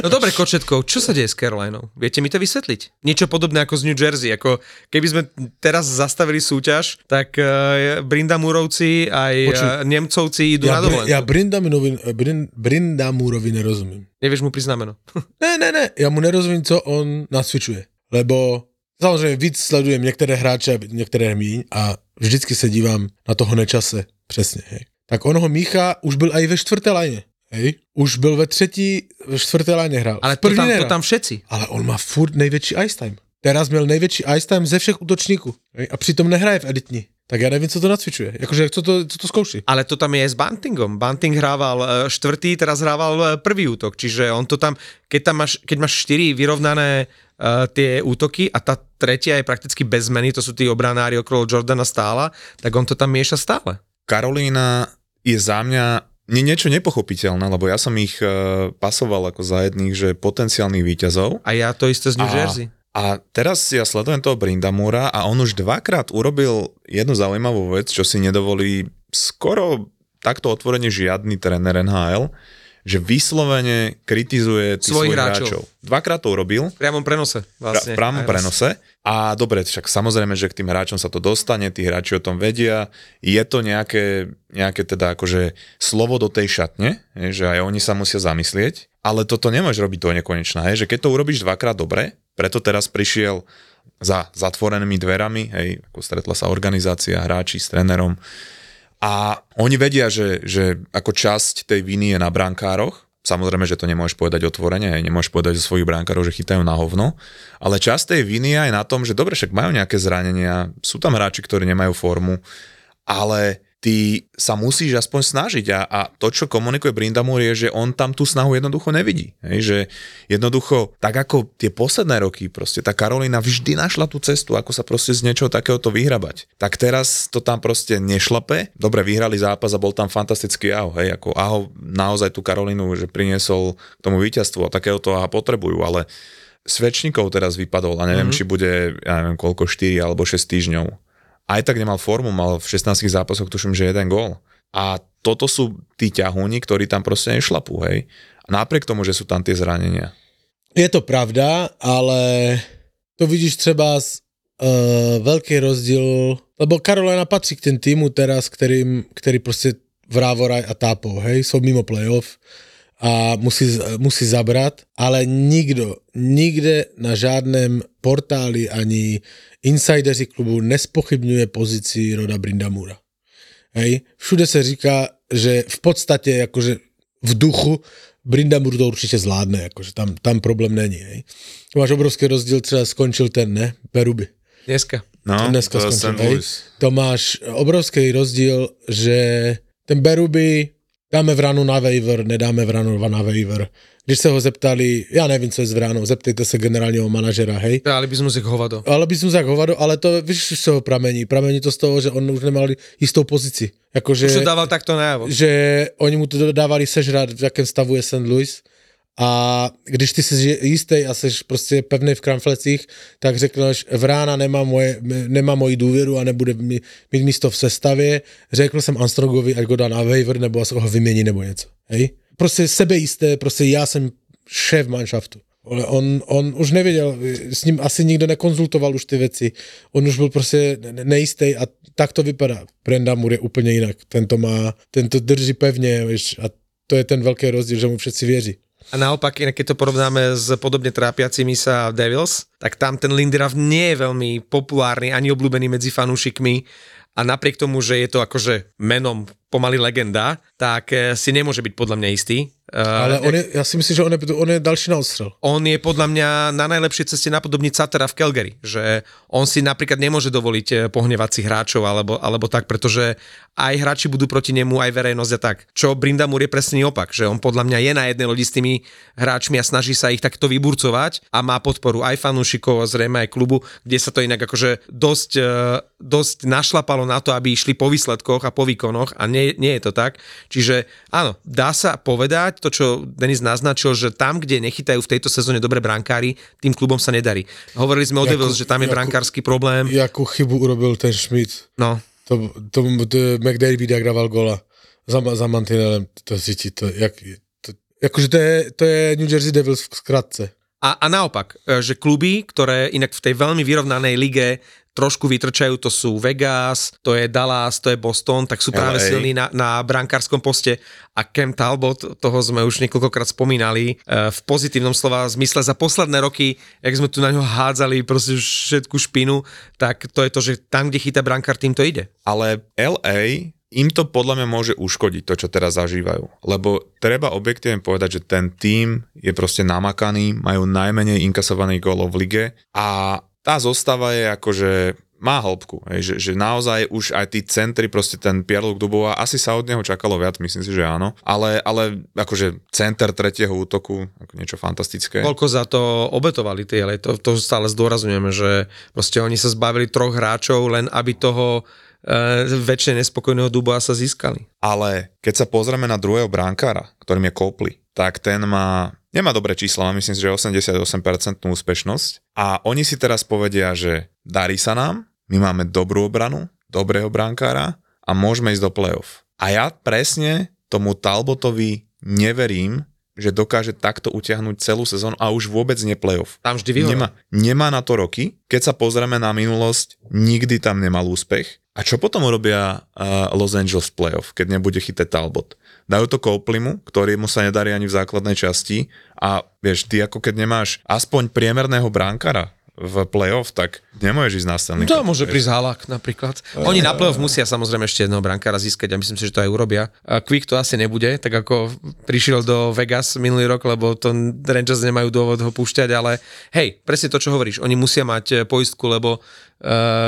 No dobre, Kočetkov, čo sa deje s Carolinou? Viete mi to vysvetliť? Niečo podobné ako z New Jersey. Ako keby sme teraz zastavili súťaž, tak uh, Brindamurovci aj Počuj. uh, Nemcovci idú Já, na dovolenku. já Brindamurovi, Brin, Brindamurovi nerozumím. Nevieš mu priznameno. Ne, ne, ne, já mu nerozumím, co on nacvičuje. Lebo samozřejmě víc sledujem některé hráče, některé míň a vždycky se dívám na toho nečase, přesně, hej. Tak onoho Mícha už byl aj ve čtvrté lajne, hej. Už byl ve třetí, ve čtvrté lajne hrál. Ale to tam, to tam všetci. Ale on má furt největší ice time. Teraz měl největší ice time ze všech útočníků. A přitom nehraje v editní. Tak já nevím, co to nacvičuje. Jakože, co to, co to zkouší. Ale to tam je s Buntingom. Bunting hrával štvrtý, teraz hrával e, prvý útok, čiže on to tam, keď tam máš, keď máš štyri vyrovnané uh, tie útoky a tá tretia je prakticky bez zmeny, to sú tí obranári okolo Jordana stála, tak on to tam mieša stále. Karolína je za mňa nie, niečo nepochopiteľné, lebo ja som ich uh, pasoval ako za jedných, že potenciálnych výťazov. A ja to isté z New A- Jersey. A teraz ja sledujem toho Brindamura a on už dvakrát urobil jednu zaujímavú vec, čo si nedovolí skoro takto otvorene žiadny tréner NHL, že vyslovene kritizuje tých Svojich svojich hráčov. hráčov. Dvakrát to urobil, V priamom prenose. Vlastne. v raz. prenose. A dobre, však samozrejme, že k tým hráčom sa to dostane, tí hráči o tom vedia. Je to nejaké, nejaké teda akože slovo do tej šatne, že aj oni sa musia zamyslieť, ale toto nemôžeš robiť do nekonečna, je, že keď to urobíš dvakrát dobre, preto teraz prišiel za zatvorenými dverami, hej, ako stretla sa organizácia, hráči s trénerom. A oni vedia, že, že ako časť tej viny je na brankároch, Samozrejme, že to nemôžeš povedať otvorene, hej, nemôžeš povedať zo svojich brankárov, že chytajú na hovno, ale časť tej viny aj na tom, že dobre, však majú nejaké zranenia, sú tam hráči, ktorí nemajú formu, ale ty sa musíš aspoň snažiť a, a to, čo komunikuje Brindamur je, že on tam tú snahu jednoducho nevidí. Hej, že jednoducho, tak ako tie posledné roky, proste tá Karolina vždy našla tú cestu, ako sa proste z niečoho takéhoto vyhrabať. Tak teraz to tam proste nešlape. Dobre, vyhrali zápas a bol tam fantastický Aho, hej, ako Aho naozaj tú Karolinu, že priniesol k tomu víťazstvu a takéhoto Aho potrebujú, ale Svečníkov teraz vypadol a neviem, mm-hmm. či bude, ja neviem koľko, 4 alebo 6 týždňov aj tak nemal formu, mal v 16 zápasoch tuším, že jeden gól. A toto sú tí ťahúni, ktorí tam proste nešlapú, hej. Napriek tomu, že sú tam tie zranenia. Je to pravda, ale to vidíš třeba z, uh, veľký rozdíl, lebo Carolina patří k tým týmu teraz, ktorý proste vrávoraj a tápou, hej, sú mimo playoff a musí, musí zabrat, ale nikdo, nikde na žádném portáli ani insideři klubu nespochybňuje pozici Roda Brindamura. Hej, všude se říká, že v podstatě jakože v duchu Brindamur to určitě zvládne, jakože tam, tam problém není. Hej. Máš obrovský rozdíl, třeba skončil ten, ne? Peruby. Dneska. No, Dneska to je skončil, hej. To máš obrovský rozdíl, že ten Beruby dáme vranu na waiver, nedáme vranu na waiver. Když se ho zeptali, já nevím, co je s vranou, zeptejte se generálního manažera, hej. Ale by sme si hovado. Ale by som jak hovado, ale to víš, z čoho pramení. Pramení to z toho, že on už nemal jistou pozici. Jakože, Už to dával takto najavo. že oni mu to dávali sežrat, v jakém stavu je St. Louis. A když ty jsi jistý a jsi prostě pevný v kramflecích, tak řekneš, Vrána nemá, moje, nemá moji důvěru a nebude mít místo v sestavě. Řekl jsem Armstrongovi, ať go dá na waiver, nebo ho vymění, nebo něco. Hej? Prostě sebejisté, prostě já jsem šéf manšaftu. On, on už nevěděl, s ním asi nikdo nekonzultoval už ty věci. On už byl prostě ne- nejistý a tak to vypadá. Brenda Moore je úplně jinak. Ten to má, ten to drží pevně, víš, a to je ten velký rozdíl, že mu všetci věří. A naopak, inak keď to porovnáme s podobne trápiacimi sa Devils, tak tam ten Lindraff nie je veľmi populárny ani obľúbený medzi fanúšikmi. A napriek tomu, že je to akože menom pomaly legenda, tak eh, si nemôže byť podľa mňa istý. Eh, Ale on je, já si myslím, že on je, on je další na odstřel. on je podľa mňa na najlepšej ceste napodobniť Satera v Calgary, že on si napríklad nemôže dovoliť eh, pohnevať si hráčov alebo, alebo tak, pretože aj hráči budú proti nemu, aj verejnosť a tak. Čo Brindamur je presný opak, že on podľa mňa je na jednej lodi s tými hráčmi a snaží sa ich takto vyburcovať a má podporu aj fanúšikov zrejme aj klubu, kde sa to inak akože dosť, dosť našlapalo na to, aby išli po výsledkoch a po výkonoch a nie, nie je to tak. Čiže áno, dá sa povedať to, čo Denis naznačil, že tam, kde nechytajú v tejto sezóne dobre brankári, tým klubom sa nedarí. Hovorili sme o Devils, že tam je Jakub- brankársky problém. Jakou chybu urobil ten Schmidt. No, To, to, to McDavid, jak dával gola za, za mantinelem, to cíti, to, jak, to, akože to je, to je New Jersey Devils v skratce. A, a naopak, e, že kluby, ktoré inak v tej veľmi vyrovnanej lige trošku vytrčajú, to sú Vegas, to je Dallas, to je Boston, tak sú práve LA. silní na, na brankárskom poste a Cam Talbot, toho sme už niekoľkokrát spomínali, e, v pozitívnom slova zmysle za posledné roky, jak sme tu na ňo hádzali proste všetku špinu, tak to je to, že tam, kde chytá brankár, tým to ide. Ale LA im to podľa mňa môže uškodiť to, čo teraz zažívajú. Lebo treba objektívne povedať, že ten tím je proste namakaný, majú najmenej inkasovaných gólov v lige a tá zostava je akože má hĺbku, hej, že, že naozaj už aj tí centri, proste ten Pierre-Luc Dubova, asi sa od neho čakalo viac, myslím si, že áno, ale, ale akože center tretieho útoku, ako niečo fantastické. Koľko za to obetovali tie, ale to, to stále zdôrazňujeme, že proste oni sa zbavili troch hráčov, len aby toho e, väčšie nespokojného Duboa sa získali. Ale keď sa pozrieme na druhého bránkára, ktorým je Copley, tak ten má, nemá dobré čísla, myslím si, že 88% úspešnosť a oni si teraz povedia, že darí sa nám, my máme dobrú obranu, dobrého bránkára a môžeme ísť do play-off. A ja presne tomu Talbotovi neverím, že dokáže takto utiahnuť celú sezónu a už vôbec nie play-off. Tam vždy. Nemá, nemá na to roky. Keď sa pozrieme na minulosť, nikdy tam nemal úspech. A čo potom urobia uh, Los Angeles playoff, keď nebude chytať Talbot? Dajú to Coplimu, ktorému sa nedarí ani v základnej časti a vieš, ty ako keď nemáš aspoň priemerného bránkara v playoff, tak nemôžeš ísť na Stanley To môže prísť Halak napríklad. Oni na playoff musia samozrejme ešte jedného brankára získať a myslím si, že to aj urobia. A Quick to asi nebude, tak ako prišiel do Vegas minulý rok, lebo to Rangers nemajú dôvod ho púšťať, ale hej, presne to, čo hovoríš, oni musia mať e, poistku, lebo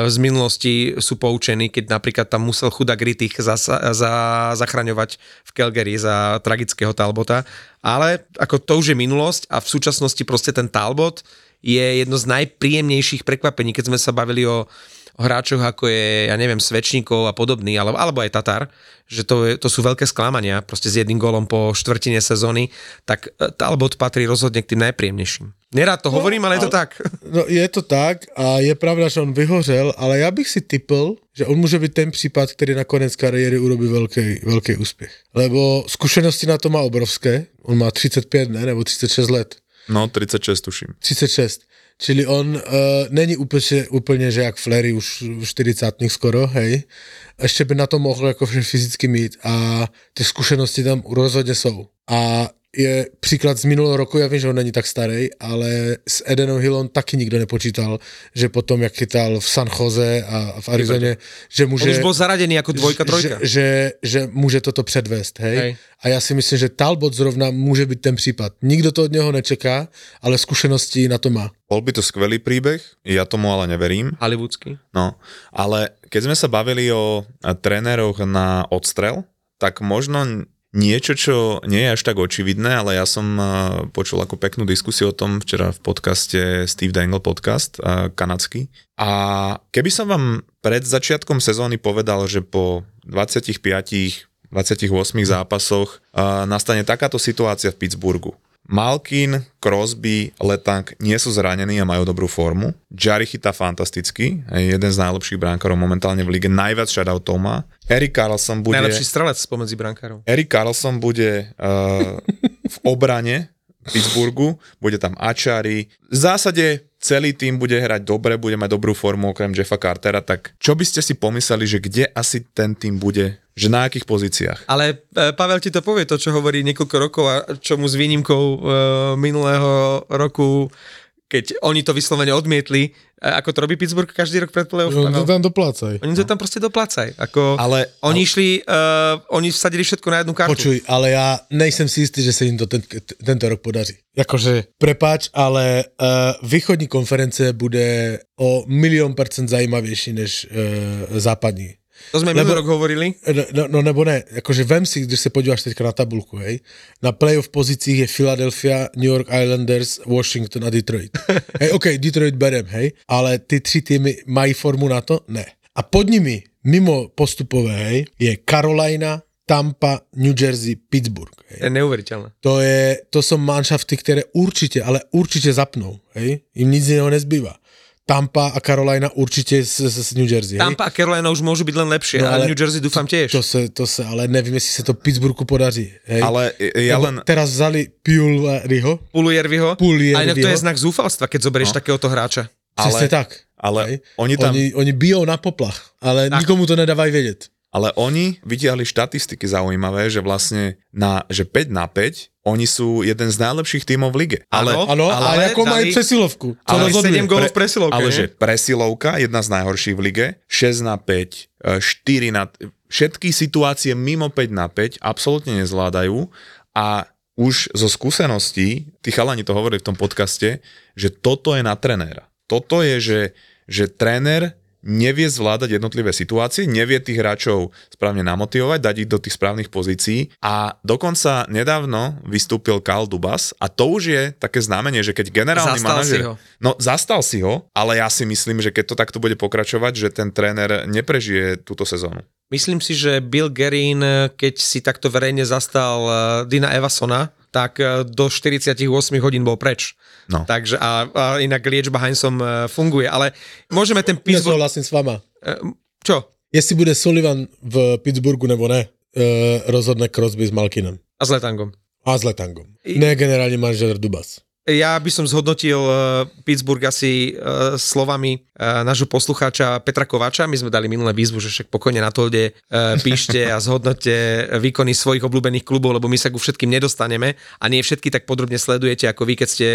z minulosti sú poučení, keď napríklad tam musel chudák Rittich za, za, zachraňovať v Calgary za tragického Talbota, ale ako to už je minulosť a v súčasnosti proste ten Talbot je jedno z najpríjemnejších prekvapení, keď sme sa bavili o, o hráčoch ako je, ja neviem, Svečníkov a podobný, alebo, alebo aj Tatar, že to, je, to sú veľké sklamania, proste s jedným golom po štvrtine sezóny, tak e, Talbot patrí rozhodne k tým najpríjemnejším. Nerád to hovorím, ale je to tak. No je to tak a je pravda, že on vyhořel, ale já bych si typl, že on může být ten případ, který na konec kariéry urobí velký, velký úspěch. Lebo zkušenosti na to má obrovské, on má 35, ne, nebo 36 let. No, 36 tuším. 36. Čili on uh, není úplně, úplně, že jak Flery už v 40 skoro, hej. Ještě by na to mohl jako fyzicky mít a ty zkušenosti tam rozhodně jsou. A je příklad z minulého roku, já vím, že on není tak starý, ale s Edenom Hillom taky nikdo nepočítal, že potom, jak chytal v San Jose a v Arizoně, že On může... už bol zaradený ako dvojka, že, trojka. že, že může toto předvést, hej? Hej. A já si myslím, že Talbot zrovna může být ten případ. Nikdo to od něho nečeká, ale zkušenosti na to má. Bol by to skvelý príbeh, ja tomu ale neverím. Hollywoodsky. No, ale keď sme sa bavili o tréneroch na odstrel, tak možno niečo, čo nie je až tak očividné, ale ja som a, počul ako peknú diskusiu o tom včera v podcaste Steve Dangle podcast, a, kanadský. A keby som vám pred začiatkom sezóny povedal, že po 25 28 zápasoch a, nastane takáto situácia v Pittsburghu. Malkin, Crosby, Letang nie sú zranení a majú dobrú formu. Jari chytá fantasticky, je jeden z najlepších brankárov momentálne v lige, najviac shoutoutov má. Eric Carlson bude... Najlepší strelec spomedzi brankárov. Eric Carlson bude uh, v obrane Pittsburghu, bude tam Achari. V zásade celý tým bude hrať dobre, bude mať dobrú formu okrem Jeffa Cartera, tak čo by ste si pomysleli, že kde asi ten tým bude, že na akých pozíciách? Ale e, Pavel ti to povie, to, čo hovorí niekoľko rokov a čo mu s výnimkou e, minulého roku, keď oni to vyslovene odmietli, ako to robí Pittsburgh každý rok pred playoff. On to Pavel? tam doplácaj. Oni to tam proste doplácaj. Ako, Ale- oni išli, uh, oni vsadili všetko na jednu kartu. Počuj, ale já nejsem si jistý, že se jim to ten, tento rok podaří. Jakože, prepáč, ale uh, východní konference bude o milion percent zajímavější než uh, západní. To sme minulý rok hovorili. No, no, no nebo ne, jakože vem si, když se podíváš teďka na tabulku, hej, na playoff pozicích je Philadelphia, New York Islanders, Washington a Detroit. hej, OK, Detroit berem, hej, ale ty tři týmy mají formu na to? Ne. A pod nimi, mimo postupové, hej, je Carolina, Tampa, New Jersey, Pittsburgh. Hej. Je neuveriteľné. To, je, to jsou manšafty, které určitě, ale určitě zapnou. Hej? Jim nic jiného nezbývá. Tampa a Carolina určite z, z, z New Jersey. Hej? Tampa a Carolina už môžu byť len lepšie, No, ale, ale New Jersey dúfam tiež. To se, to se, ale nevím, jestli se to Pittsburghu podaří. Hej? Ale ja Lebo len... Teraz vzali Pulveryho. Pulierviho. Pulierviho. A inak to je znak zúfalstva, keď zoberieš no. takéhoto hráča. Ale- tak. Ale Hej. oni tam... Oni, oni bijou na poplach, ale Tak. nikomu to nedávajú vedieť. Ale oni vytiahli štatistiky zaujímavé, že vlastne na, že 5 na 5 oni sú jeden z najlepších tímov v lige. Ale, Áno. Áno, Ale ale ako majú presilovku. Ale rozhoduje? 7 gólov v presilovke, ale nie? že presilovka, jedna z najhorších v lige, 6 na 5, e, 4 na... Všetky situácie mimo 5 na 5 absolútne nezvládajú a už zo skúseností, tí chalani to hovorili v tom podcaste, že toto je na trenéra. Toto je, že, že tréner nevie zvládať jednotlivé situácie, nevie tých hráčov správne namotivovať, dať ich do tých správnych pozícií a dokonca nedávno vystúpil Karl Dubas a to už je také znamenie, že keď generálny Zastal si manažer... ho. No, zastal si ho, ale ja si myslím, že keď to takto bude pokračovať, že ten tréner neprežije túto sezónu. Myslím si, že Bill Gerin, keď si takto verejne zastal eh, Dina Evasona, tak eh, do 48 hodín bol preč. No. Takže a, a inak liečba Heinzom eh, funguje, ale môžeme ten Pittsburgh... Nesouhlasím s vama. eh, Čo? Jestli bude Sullivan v Pittsburghu nebo ne, rozhodne Crosby s Malkinem. A s Letangom. A s Letangom. I- Ne generálny manažer Dubas. Ja by som zhodnotil eh, Pittsburgh asi eh, slovami eh, nášho poslucháča Petra Kovača. My sme dali minulé výzvu, že však pokojne na to ide, píšte a zhodnote výkony svojich obľúbených klubov, lebo my sa ku všetkým nedostaneme a nie všetky tak podrobne sledujete ako vy, keď ste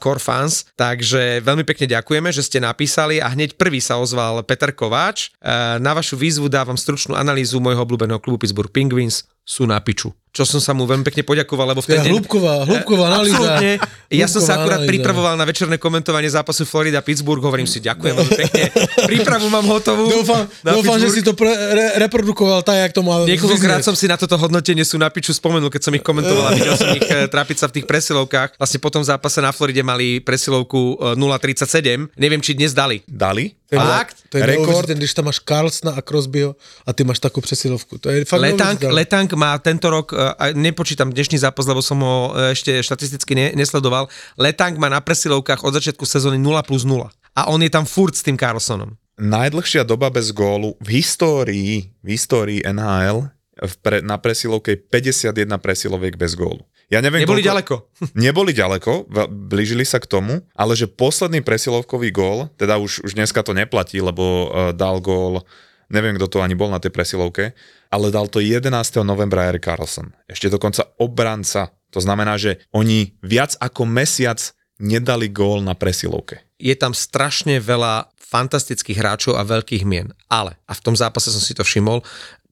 core fans. Takže veľmi pekne ďakujeme, že ste napísali a hneď prvý sa ozval Peter Kováč. Na vašu výzvu dávam stručnú analýzu môjho obľúbeného klubu Pittsburgh Penguins sú na piču. Čo som sa mu veľmi pekne poďakoval, lebo v ten deň... hĺbková, hĺbková analýza. Absolútne. Ja som sa Hĺbková akurát analýza. pripravoval na večerné komentovanie zápasu Florida-Pittsburgh, hovorím si, ďakujem veľmi pekne. Prípravu mám hotovú. Dúfam, dúfam že si to pre, re, reprodukoval tak, jak to má Niekoľkokrát som si na toto hodnotenie sú na piču spomenul, keď som ich komentoval a videl som ich eh, trápiť sa v tých presilovkách. Vlastne po tom zápase na Floride mali presilovku eh, 0,37. Neviem, či dnes dali. Dali? To je, Fakt? to je Rekord? když tam máš Carlsona a Crosbyho a ty máš takú presilovku. To je fakt Letang, neuveriteľné. Letang má tento rok, eh, a nepočítam dnešný zápas, lebo som ho eh, ešte štatisticky ne, nesledoval, Letang má na presilovkách od začiatku sezóny 0 plus 0. A on je tam furt s tým Carlsonom. Najdlhšia doba bez gólu v histórii, v histórii NHL v pre, na presilovke je 51 presiloviek bez gólu. Ja neviem, Neboli koľko- ďaleko. Neboli ďaleko, blížili sa k tomu, ale že posledný presilovkový gól, teda už, už dneska to neplatí, lebo uh, dal gól, neviem, kto to ani bol na tej presilovke, ale dal to 11. novembra Erik Carlson. Ešte dokonca obranca. To znamená, že oni viac ako mesiac nedali gól na presilovke. je tam strašne veľa fantastických hráčov a veľkých mien. Ale, a v tom zápase som si to všimol,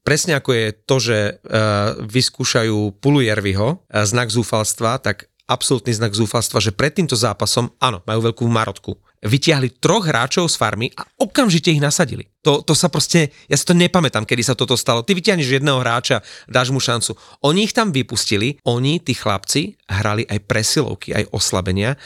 presne ako je to, že uh, vyskúšajú Pulujerviho, uh, znak zúfalstva, tak absolútny znak zúfalstva, že pred týmto zápasom, áno, majú veľkú marotku, vytiahli troch hráčov z farmy a okamžite ich nasadili. To, to sa proste, ja si to nepamätám, kedy sa toto stalo. Ty vytiahneš jedného hráča, dáš mu šancu. Oni ich tam vypustili, oni, tí chlapci, hrali aj presilovky, aj oslabenia,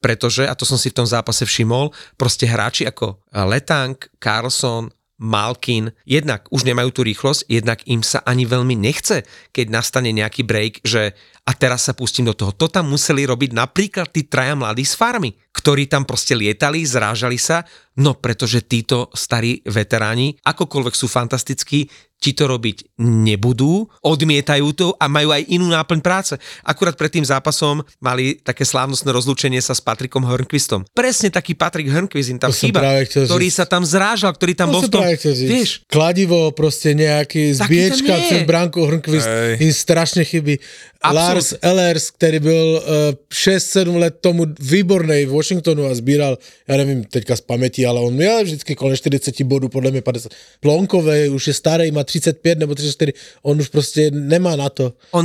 pretože, a to som si v tom zápase všimol, proste hráči ako Letang, Carlson, Malkin, jednak už nemajú tú rýchlosť, jednak im sa ani veľmi nechce, keď nastane nejaký break, že a teraz sa pustím do toho. To tam museli robiť napríklad tí traja mladí z farmy, ktorí tam proste lietali, zrážali sa, no pretože títo starí veteráni, akokoľvek sú fantastickí, ti to robiť nebudú, odmietajú to a majú aj inú náplň práce. Akurát pred tým zápasom mali také slávnostné rozlúčenie sa s Patrikom Hornquistom. Presne taký Patrik Hornquist im tam To chýba, ktorý říct. sa tam zrážal, ktorý tam To bol v tom, vieš, Kladivo, proste nejaký zbiečka je. před bránkou Hrnkvist, Hej. im strašne chybí. Absolut- Lars Ellers, ktorý byl uh, 6-7 let tomu výbornej v Washingtonu a sbíral, ja nevím teďka z pamäti, ale on měl vždycky kolem 40 bodů, podle mě 50. Plonkové už je starý, má 35 nebo 34, on už prostě nemá na to. On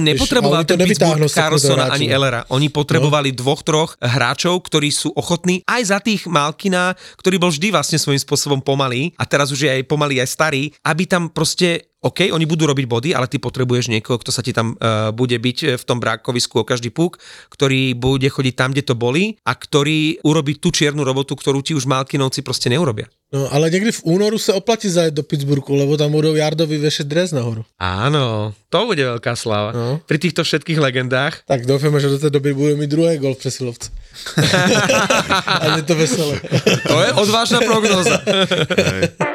to ten Pittsburgh hráčov. ani Ellera. Oni potrebovali no. dvoch, troch hráčov, ktorí sú ochotní aj za tých Malkina, ktorý bol vždy vlastne svojím spôsobom pomalý a teraz už je aj pomalý aj starý, aby tam proste OK, oni budú robiť body, ale ty potrebuješ niekoho, kto sa ti tam uh, bude byť eh, v tom brákovisku o každý púk, ktorý bude chodiť tam, kde to boli a ktorý urobí tú čiernu robotu, ktorú ti už Malkinovci proste neurobia. No, ale někdy v únoru se oplatí zajet do Pittsburghu, lebo tam budou Jardovi vešet dres nahoru. Áno, to bude veľká sláva. No. Pri týchto všetkých legendách Tak doufáme, že do té doby budeme mít druhé gol v přesilovce. a je to veselé. to je odvážna prognoza.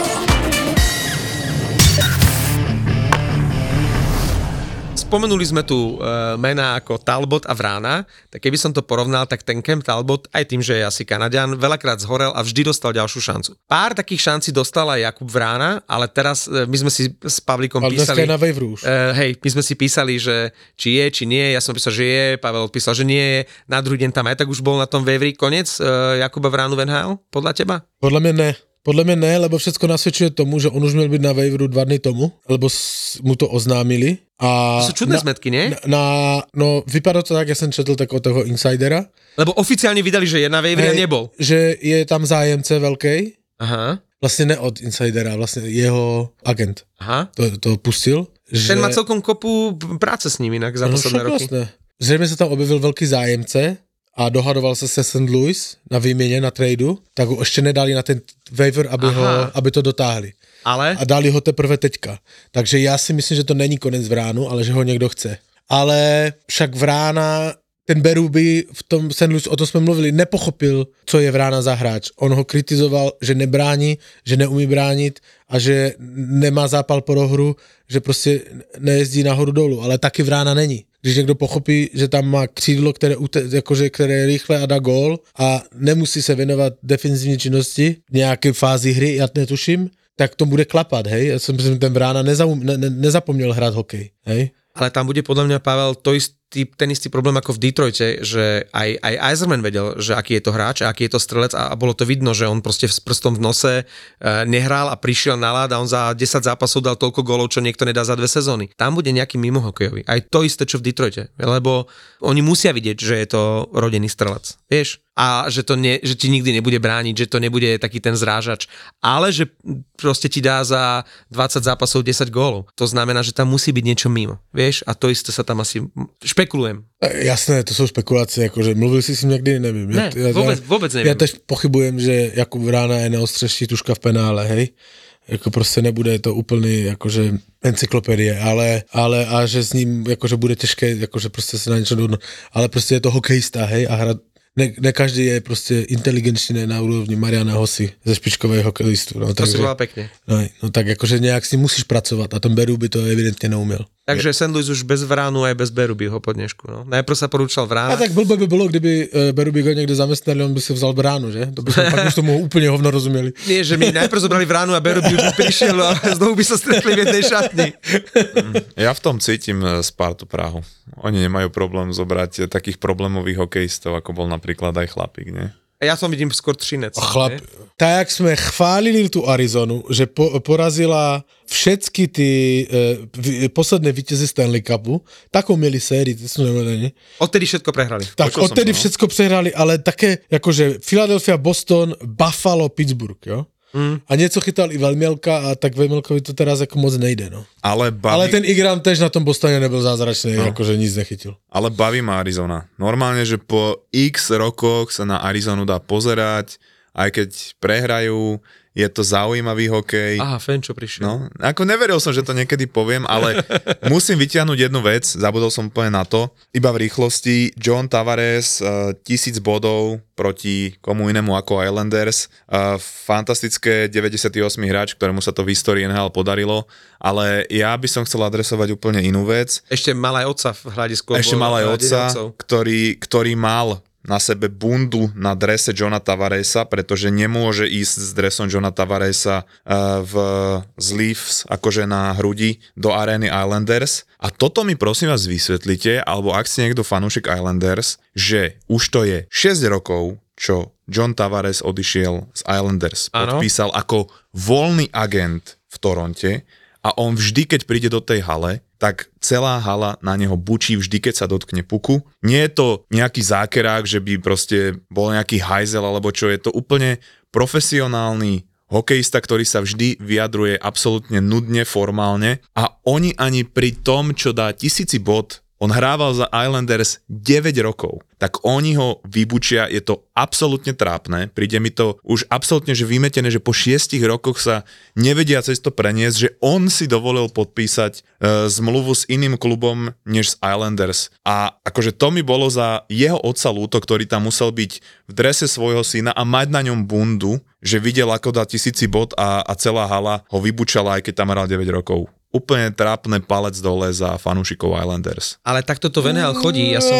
Spomenuli sme tu uh, mená ako Talbot a Vrána, tak keby som to porovnal, tak ten Kemp Talbot, aj tým, že je asi Kanadian, veľakrát zhorel a vždy dostal ďalšiu šancu. Pár takých šancí dostal aj Jakub Vrána, ale teraz uh, my sme si s Pavlíkom Ale písali... na už. Uh, hej, my sme si písali, že či je, či nie, ja som písal, že je, Pavel písal, že nie je, na druhý deň tam aj tak už bol na tom Wavri koniec uh, Jakuba Vránu v NHL, podľa teba? Podľa mňa ne. Podľa mňa ne, lebo všetko nasvedčuje tomu, že on už měl byť na Waveru dva dny tomu, lebo mu to oznámili. A To sú čudné na, zmetky, nie? Na, na, no, vypadá to tak, ja som četl tak od toho insidera, Lebo oficiálne vydali, že je na Wavri a nebol. že je tam zájemce veľkej, Aha, vlastne ne od insidera, vlastne jeho agent aha. to, to pustil. Že... Ten má celkom kopu práce s ním inak za no, posledné roky. Vlastne. Zřejmě sa tam objevil veľký zájemce a dohadoval sa se St. Louis na výměně, na tradu, tak ho ešte nedali na ten waiver, aby, ho, Aha. aby to dotáhli. Ale a dali ho teprve teďka. Takže já si myslím, že to není konec Vránu, ale že ho někdo chce. Ale však Vrána, ten Beruby v tom St. Louis, o tom jsme mluvili, nepochopil, co je Vrána za hráč. On ho kritizoval, že nebrání, že neumí bránit a že nemá zápal pro hru, že prostě nejezdí nahoru dolů, ale taky Vrána není. Když někdo pochopí, že tam má křídlo, které, jakože, které je rychle a dá gól a nemusí se věnovat defenzivní činnosti nějaké fázi hry, já netuším, tak to bude klapat, hej. Som myslím, ten ne, nezapomněl hrát hokej, hej. Ale tam bude podľa mňa, Pavel, to istý, ten istý problém ako v Detroite, že aj, aj Eiserman vedel, že aký je to hráč a aký je to strelec a, a bolo to vidno, že on proste s prstom v nose e, nehral a prišiel na ľad a on za 10 zápasov dal toľko golov, čo niekto nedá za dve sezóny. Tam bude nejaký mimohokejový. Aj to isté, čo v Detroite. Lebo oni musia vidieť, že je to rodený strelec. Vieš? A že, to ne, že ti nikdy nebude brániť, že to nebude taký ten zrážač. Ale že proste ti dá za 20 zápasov 10 gólov. To znamená, že tam musí byť niečo mimo. Vieš? A to isté sa tam asi... Špekulujem. E, Jasné, to jsou spekulace, jakože mluvil jsi s ním někdy, nevím. Ne, vůbec- vůbec nevím. Já tež pochybujem, že Jakub Vrána je neostřeští tuška v penále, hej. Jako prostě nebude to úplný, jakože encyklopedie, ale, ale a že s ním, jakože bude těžké, jakože prostě se na něco dohodnout. Ale prostě je to hokejista, hej, a hrát ne, ne každý je prostě inteligenčný na úrovni Mariana Hosy ze špičkového hokejistu. No, To si takže, bola pekne. no, no, tak jakože nějak si musíš pracovat a ten Beru by to evidentně neuměl. Takže St. Louis už bez Vránu aj bez Berubyho po dnešku. No. Najprv sa porúčal A Vrána. tak blbé by bylo, kdyby uh, Beruby ho někde zaměstnali, on by si vzal bránu, že? To by jsme pak už tomu úplně hovno rozuměli. Nie, že mi najprv zobrali Vránu a Beruby by prišiel a znovu by sa stretli v jednej šatni. Ja v tom cítim e, Spartu Prahu. Oni nemajú problém zobrať e, takých problémových hokejistov, ako bol napríklad aj chlapík, nie? A ja som vidím skôr Třinec. A chlap, nie? tak jak jsme chválili tu Arizonu, že po, porazila všetky ty uh, posledné vítěze Stanley Cupu, takou měli sérii, ty jsou nevedení. Odtedy všetko prehrali. Tak Počul som odtedy to, no. všetko přehrali, ale také, jakože Philadelphia, Boston, Buffalo, Pittsburgh, jo? Mm. A něco chytal i Velmělka a tak Velmělkovi to teraz jako moc nejde, no. Ale baví, Ale ten Igram tež na tom Bostoně nebyl zázračný, no. jakože nic nechytil. ale baví ma Arizona. Normálne, že po x rokoch sa na Arizonu dá pozerať, aj keď prehrajú, je to zaujímavý hokej. Aha, Fenčo prišiel. No, ako neveril som, že to niekedy poviem, ale musím vyťahnuť jednu vec, zabudol som úplne na to, iba v rýchlosti, John Tavares, uh, tisíc bodov proti komu inému ako Islanders, uh, fantastické 98 hráč, ktorému sa to v histórii NHL podarilo, ale ja by som chcel adresovať úplne inú vec, Ešte mal aj otca v hľadisku. ešte mal aj eh, otca, ktorý, ktorý mal na sebe bundu na drese Johna Tavaresa, pretože nemôže ísť s dresom Johna Tavaresa uh, v z Leafs akože na hrudi do arény Islanders. A toto mi prosím vás vysvetlite, alebo ak ste niekto fanúšik Islanders, že už to je 6 rokov, čo John Tavares odišiel z Islanders. Áno. Podpísal ako voľný agent v Toronte a on vždy, keď príde do tej hale, tak celá hala na neho bučí vždy, keď sa dotkne puku. Nie je to nejaký zákerák, že by proste bol nejaký hajzel alebo čo, je to úplne profesionálny hokejista, ktorý sa vždy vyjadruje absolútne nudne, formálne a oni ani pri tom, čo dá tisíci bod, on hrával za Islanders 9 rokov, tak oni ho vybučia, je to absolútne trápne, príde mi to už absolútne že vymetené, že po 6 rokoch sa nevedia cez to preniesť, že on si dovolil podpísať e, zmluvu s iným klubom než s Islanders. A akože to mi bolo za jeho otca Lúto, ktorý tam musel byť v drese svojho syna a mať na ňom bundu, že videl ako dá tisíci bod a, a celá hala ho vybučala, aj keď tam hral 9 rokov úplne trápne palec dole za fanúšikov Islanders. Ale takto to v NHL chodí. Ja som...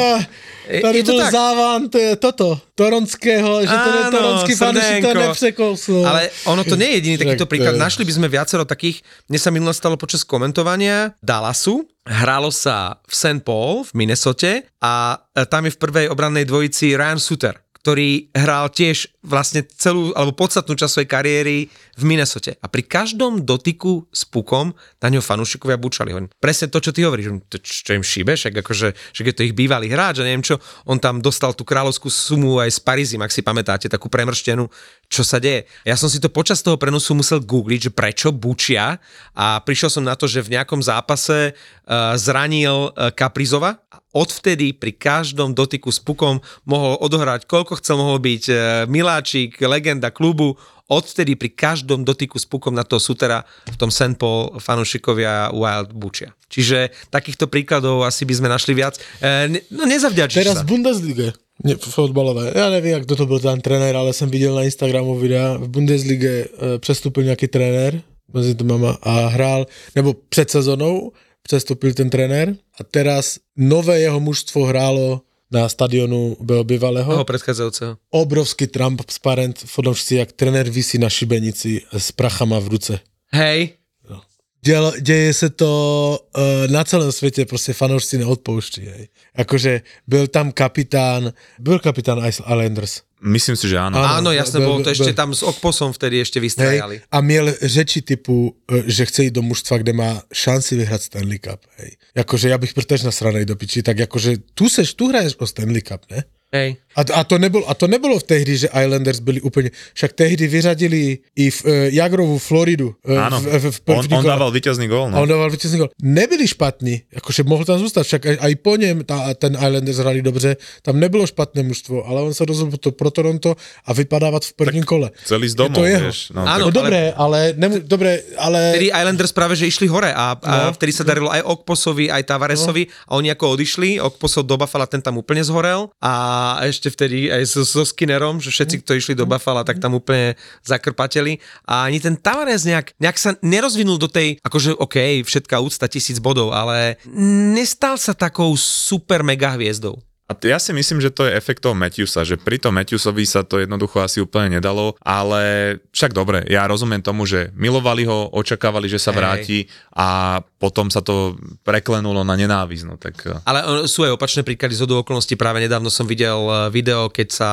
Eh, Tady je to bol tak. závan t- toto, toronského, že to je toronský fanúšik, to nepřekouslo. Ale ono to nie je jediný takýto Tak to príklad. je- Našli by sme viacero takých, mne sa minule stalo počas komentovania Dallasu, hralo sa v St. Paul v Minnesote a e, tam je v prvej obrannej dvojici Ryan Suter ktorý hral tiež vlastne celú, alebo podstatnú časť svojej kariéry v Minnesote. A pri každom dotyku s pukom na ňo fanúšikovia bučali. Hovorím, presne to, čo ty hovoríš, to, čo im šíbe, však akože, že je to ich bývalý hráč a neviem čo, on tam dostal tú kráľovskú sumu aj z Parizim, ak si pamätáte, takú premrštenú, čo sa deje. Ja som si to počas toho prenosu musel googliť, že prečo bučia a prišiel som na to, že v nejakom zápase uh, zranil uh, Kaprizova odvtedy pri každom dotyku s pukom mohol odohrať koľko chcel, mohol byť uh, miláčik, legenda klubu, odvtedy pri každom dotyku s pukom na toho sutera v tom St. Paul fanúšikovia Wild bučia. Čiže takýchto príkladov asi by sme našli viac. E, no nezavďačíš Teraz sa. v Bundesliga. Ne, fotbalové. Já nevím, jak kdo to byl ten trenér, ale jsem viděl na Instagramu videa. V Bundesliga e, přestupil nějaký trenér mezi mama a hrál, nebo před sezonou přestupil ten trenér a teraz nové jeho mužstvo hrálo na stadionu bývalého. toho predchádzajúceho. Obrovský transparent, fodomšci, jak trenér visí na šibenici s prachama v ruce. Hej, Děl, děje se to uh, na celém světě, prostě fanoušci neodpouští. Hej. Akože byl tam kapitán, byl kapitán Islanders. Myslím si, že áno. Áno. áno, jasné, bolo to ešte tam s Okposom vtedy ešte Hej, vystrajali. a měl řeči typu, eh, že chce jít do mužstva, kde má šanci vyhrát Stanley Cup. Hej. Jakože já bych byl tež nasranej do piči, tak jakože tu seš, tu hraješ o Stanley Cup, ne? Hej. A, a, to nebylo, a to nebylo v té hry, že Islanders byli úplně, však tehdy vyřadili i v, uh, Jagrovú Floridu. Uh, Áno, v, v, v, v, on, on dával víťazný gól. A on No. dával vítězný gol. Nebyli špatní, jakože mohl tam zůstat, však aj, aj po něm ta, ten Islanders hrali dobře, tam nebylo špatné mužstvo, ale on se rozhodl to, pro Toronto a vypadávat v prvním kole. Celý z Je domov, to jeho. vieš. No, Áno, No, tak, dobré, ale, nemu, dobré, ale... Vtedy Islanders práve, že išli hore a, a No. vtedy sa darilo aj Okposovi, aj Tavaresovi a oni ako odišli, Okposov do Buffalo, ten tam úplne zhorel a ešte vtedy aj so, so Skinnerom, že všetci, kto išli do Buffalo, tak tam úplne zakrpateli. A ani ten Tavares nejak, nejak sa nerozvinul do tej, akože OK, všetká úcta, tisíc bodov, ale nestal sa takou super mega hviezdou. A ja si myslím, že to je efektom Matthewsa, že pri tom Matthewsovi sa to jednoducho asi úplne nedalo, ale však dobre, ja rozumiem tomu, že milovali ho, očakávali, že sa Hej. vráti a potom sa to preklenulo na nenávisť, no tak... eh, Ale eh, sú aj opačné príklady z okolností. Práve nedávno som videl eh, video, keď sa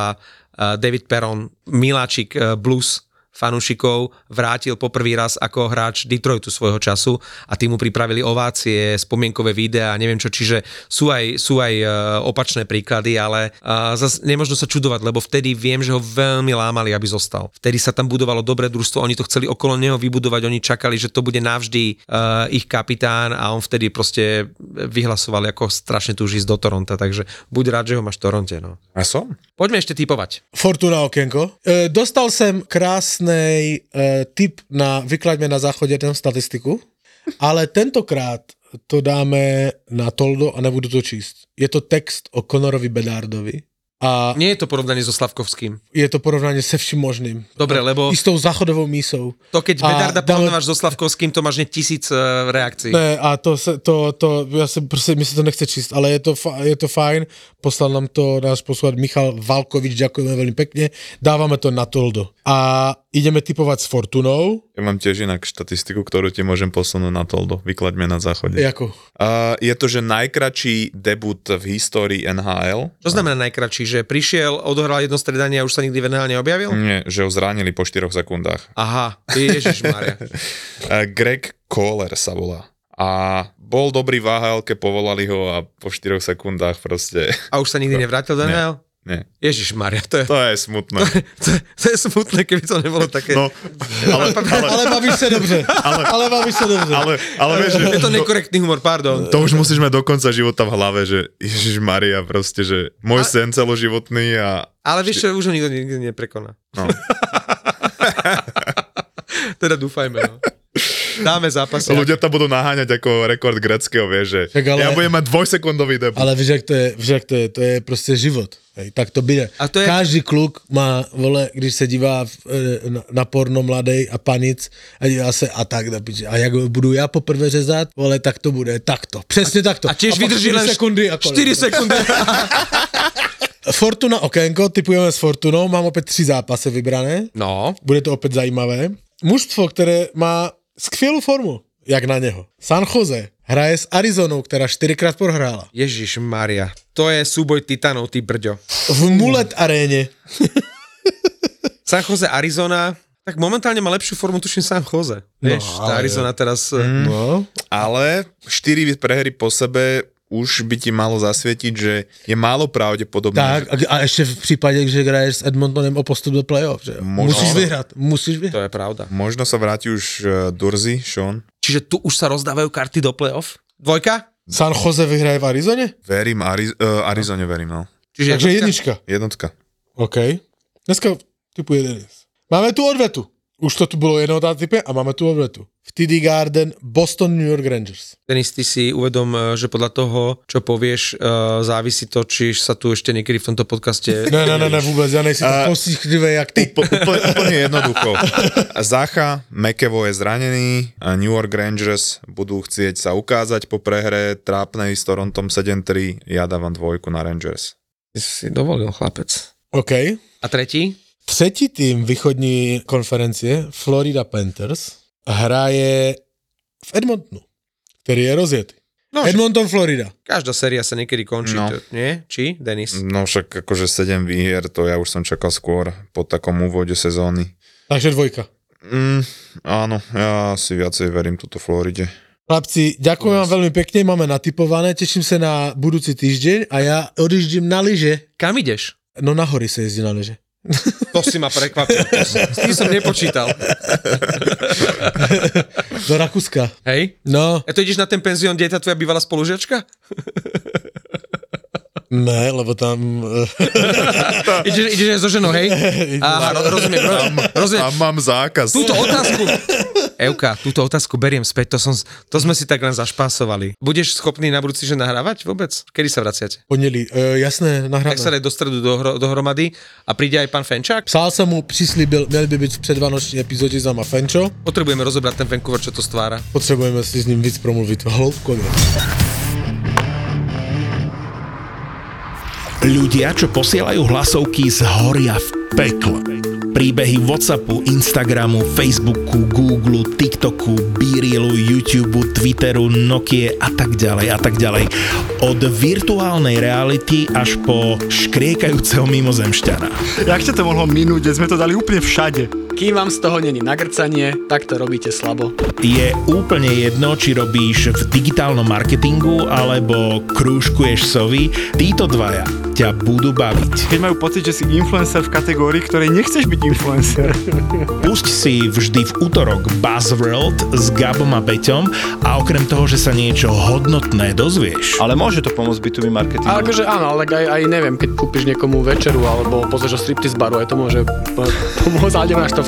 David Perron, miláčik blues fanúšikov, vrátil poprvý raz ako hráč Detroitu svojho času a tým mu pripravili ovácie, spomienkové videá neviem čo, čiže sú aj, sú aj eh, opačné príklady, ale uh, zase nemôžno sa čudovať, lebo vtedy viem, že ho veľmi lámali, aby zostal. Vtedy sa tam budovalo dobré družstvo, oni to chceli okolo neho vybudovať, oni čakali, že to bude navždy uh, ich kapitán a on vtedy proste vyhlasoval, ako strašne túži ísť do Toronta, takže buď rád, že ho máš v Toronte. No. A som? Poďme ešte typovať. Fortuna okienko. E, dostal jsem krásný e, tip na vyklaďme na záchodě ten statistiku, ale tentokrát to dáme na Toldo a nebudu to číst. Je to text o Conorovi Bedardovi a Nie je to porovnanie so Slavkovským. je to porovnání se vším možným. Dobre, lebo I s tou záchodovou mísou. to keď Bedarda dáme- porovnávaš so Slavkovským, to máš ne tisíc uh, reakcií. Ne, a to, se, to, to, já si prostě, mi se to nechce číst, ale je to, je to fajn. Poslal nám to náš posluchač Michal Valkovič, ďakujeme veľmi pekne. Dávame to na Toldo. A ideme typovať s Fortunou. Ja mám tiež inak štatistiku, ktorú ti môžem posunúť na Toldo. Vyklaďme na záchode. Jako? Uh, je to, že najkračší debut v histórii NHL. Čo znamená najkračší, že prišiel, odohral jedno stredanie a už sa nikdy v NHL neobjavil? Nie, že ho zranili po 4 sekundách. Aha, ježiš Maria. Uh, Greg Kohler sa volá. A bol dobrý v AHL, povolali ho a po 4 sekundách proste... A už sa nikdy nevrátil do NHL? Nie. Ježiš Maria, to je, To je smutné. to, je- to je smutné, keby to nebolo také. No, ale, ale, Ale bavíš sa dobře. Ale, ale bavíš sa dobře. ale, ale vieš, že je to nekorektný humor, pardon. to už musíš mať do konca života v hlave, že Ježiš Maria proste, že môj sen celoživotný a Ale vieš čo, už ho nikto nikdy neprekoná. no. Teda dúfajme, no. Dáme zápas. ľudia tam budú naháňať ako rekord greckého, vieš, že Tak ale- ja budem mať dvojsekundový debut. Ale víš, jak to je, víš, jak to je, to je prostě život. Hej, tak to bude. A to je- Každý kluk má, vole, když se dívá v, e, na, na porno mladej a panic a dívá se a tak na piči. A jak budu já poprvé řezat, vole, tak to bude takto. Přesně takto. A tiež vydrží 4 len sekundy a konec. 4 sekundy. Fortuna okénko, typujeme s Fortunou, mám opět tři zápasy vybrané. No, Bude to opět zajímavé. Mužstvo, které má skvělou formu, jak na něho. San Jose hraje s Arizonou, která čtyřikrát prohrála. Ježiš Maria. To je súboj titanov, ty brďo. V Mulet aréně. San Jose, Arizona, tak momentálne má lepšiu formu, tuším San Jose. Vieš, No, tá Arizona teraz... Mm. No. Ale 4 prehry po sebe už by ti malo zasvietiť, že je málo pravdepodobné. Tak, a, a ještě v případě, že hraješ s Edmontonem o postup do playoff, že? Možno. Musíš vyhrát, musíš To vyhrát. je pravda. Možno sa vráti už uh, Durzy, Sean. Čiže tu už sa rozdávajú karty do playoff? Dvojka? San Jose vyhraje v Arizone? Verím, Ari- uh, Arizone verím, no. Čiže Takže jednotka? jednička. Jednotka. OK. Dneska typuje Denis. Máme tu odvetu. Už to tu bylo jednou na type a máme tu odvetu. V TD Garden Boston New York Rangers. Denis, ty si uvedom, eh, že podľa toho, čo povieš, uh, závisí to, či sa tu ešte niekedy v tomto podcaste... Ne, ne, ne, ne, vůbec, já nejsem tak posíchlivé jak ty. Úpl- úplne, úplne jednoducho. Zacha, McEvo je zranený, a New York Rangers budú chcieť sa ukázať po prehre trápnej s Torontom 7-3, ja dávam dvojku na Rangers. Si dovolil, chlapec. OK. A tretí? Třetí tým východní konferencie, Florida Panthers, hraje v Edmontonu, který je rozjetý. No, Edmonton, Florida. Každá séria sa niekedy končí, No. to, nie? Či, Denis? No však akože 7 výhier, to ja už som čakal skôr po takom úvode sezóny. Takže dvojka. Mm, áno, ja si viacej verím túto Floride. Chlapci, ďakujem vám veľmi pekne, máme natypované, teším sa na budúci týždeň a ja odjíždím na lyže. Kam ideš? No na hory sa jezdí na lyže. To si ma prekvapil. S tým som nepočítal. Do Rakúska. Hej? No, A to ideš na ten penzión, kde je tá tvoja bývalá spolužiačka? ne, lebo tam... Ideš, ideš so ženou, hej? Aha, ro- rozumiem, ro- rozumiem. Tam mám zákaz. Túto otázku, Euka, túto otázku beriem späť, to, som, to sme si tak len zašpásovali. Budeš schopný na budúci že nahrávať vôbec? Kedy sa vraciate? Pondelí, e, jasné, Tak sa nahráme. do stredu dohro, dohromady a príde aj pán Fenčák? Psal jsem mu, přislíbil, měl by být v předvánoční epizodě za Fenčo. Potrebujeme rozobrať ten Vancouver, čo to stvára. Potřebujeme si s ním víc promluvit hloubkově. Ľudia, čo posielajú hlasovky, zhoria v pekle. Príbehy Whatsappu, Instagramu, Facebooku, Google, TikToku, Beerilu, YouTube, Twitteru, Nokie a tak ďalej a tak ďalej. Od virtuálnej reality až po škriekajúceho mimozemšťana. Jak ťa to mohlo minúť, sme to dali úplne všade? Kým vám z toho není nagrcanie, tak to robíte slabo. Je úplne jedno, či robíš v digitálnom marketingu alebo krúžkuješ sovy, títo dvaja ťa budú baviť. Keď majú pocit, že si influencer v kategórii, ktorej nechceš byť influencer. Pusť si vždy v útorok Buzzworld s Gabom a Beťom a okrem toho, že sa niečo hodnotné dozvieš, Ale môže to pomôcť B2B marketingu. Ale akože áno, ale aj, aj neviem, keď kúpiš niekomu večeru alebo pozrieš o striptease baru, aj to môže po- pomôcť, ale nemáš to v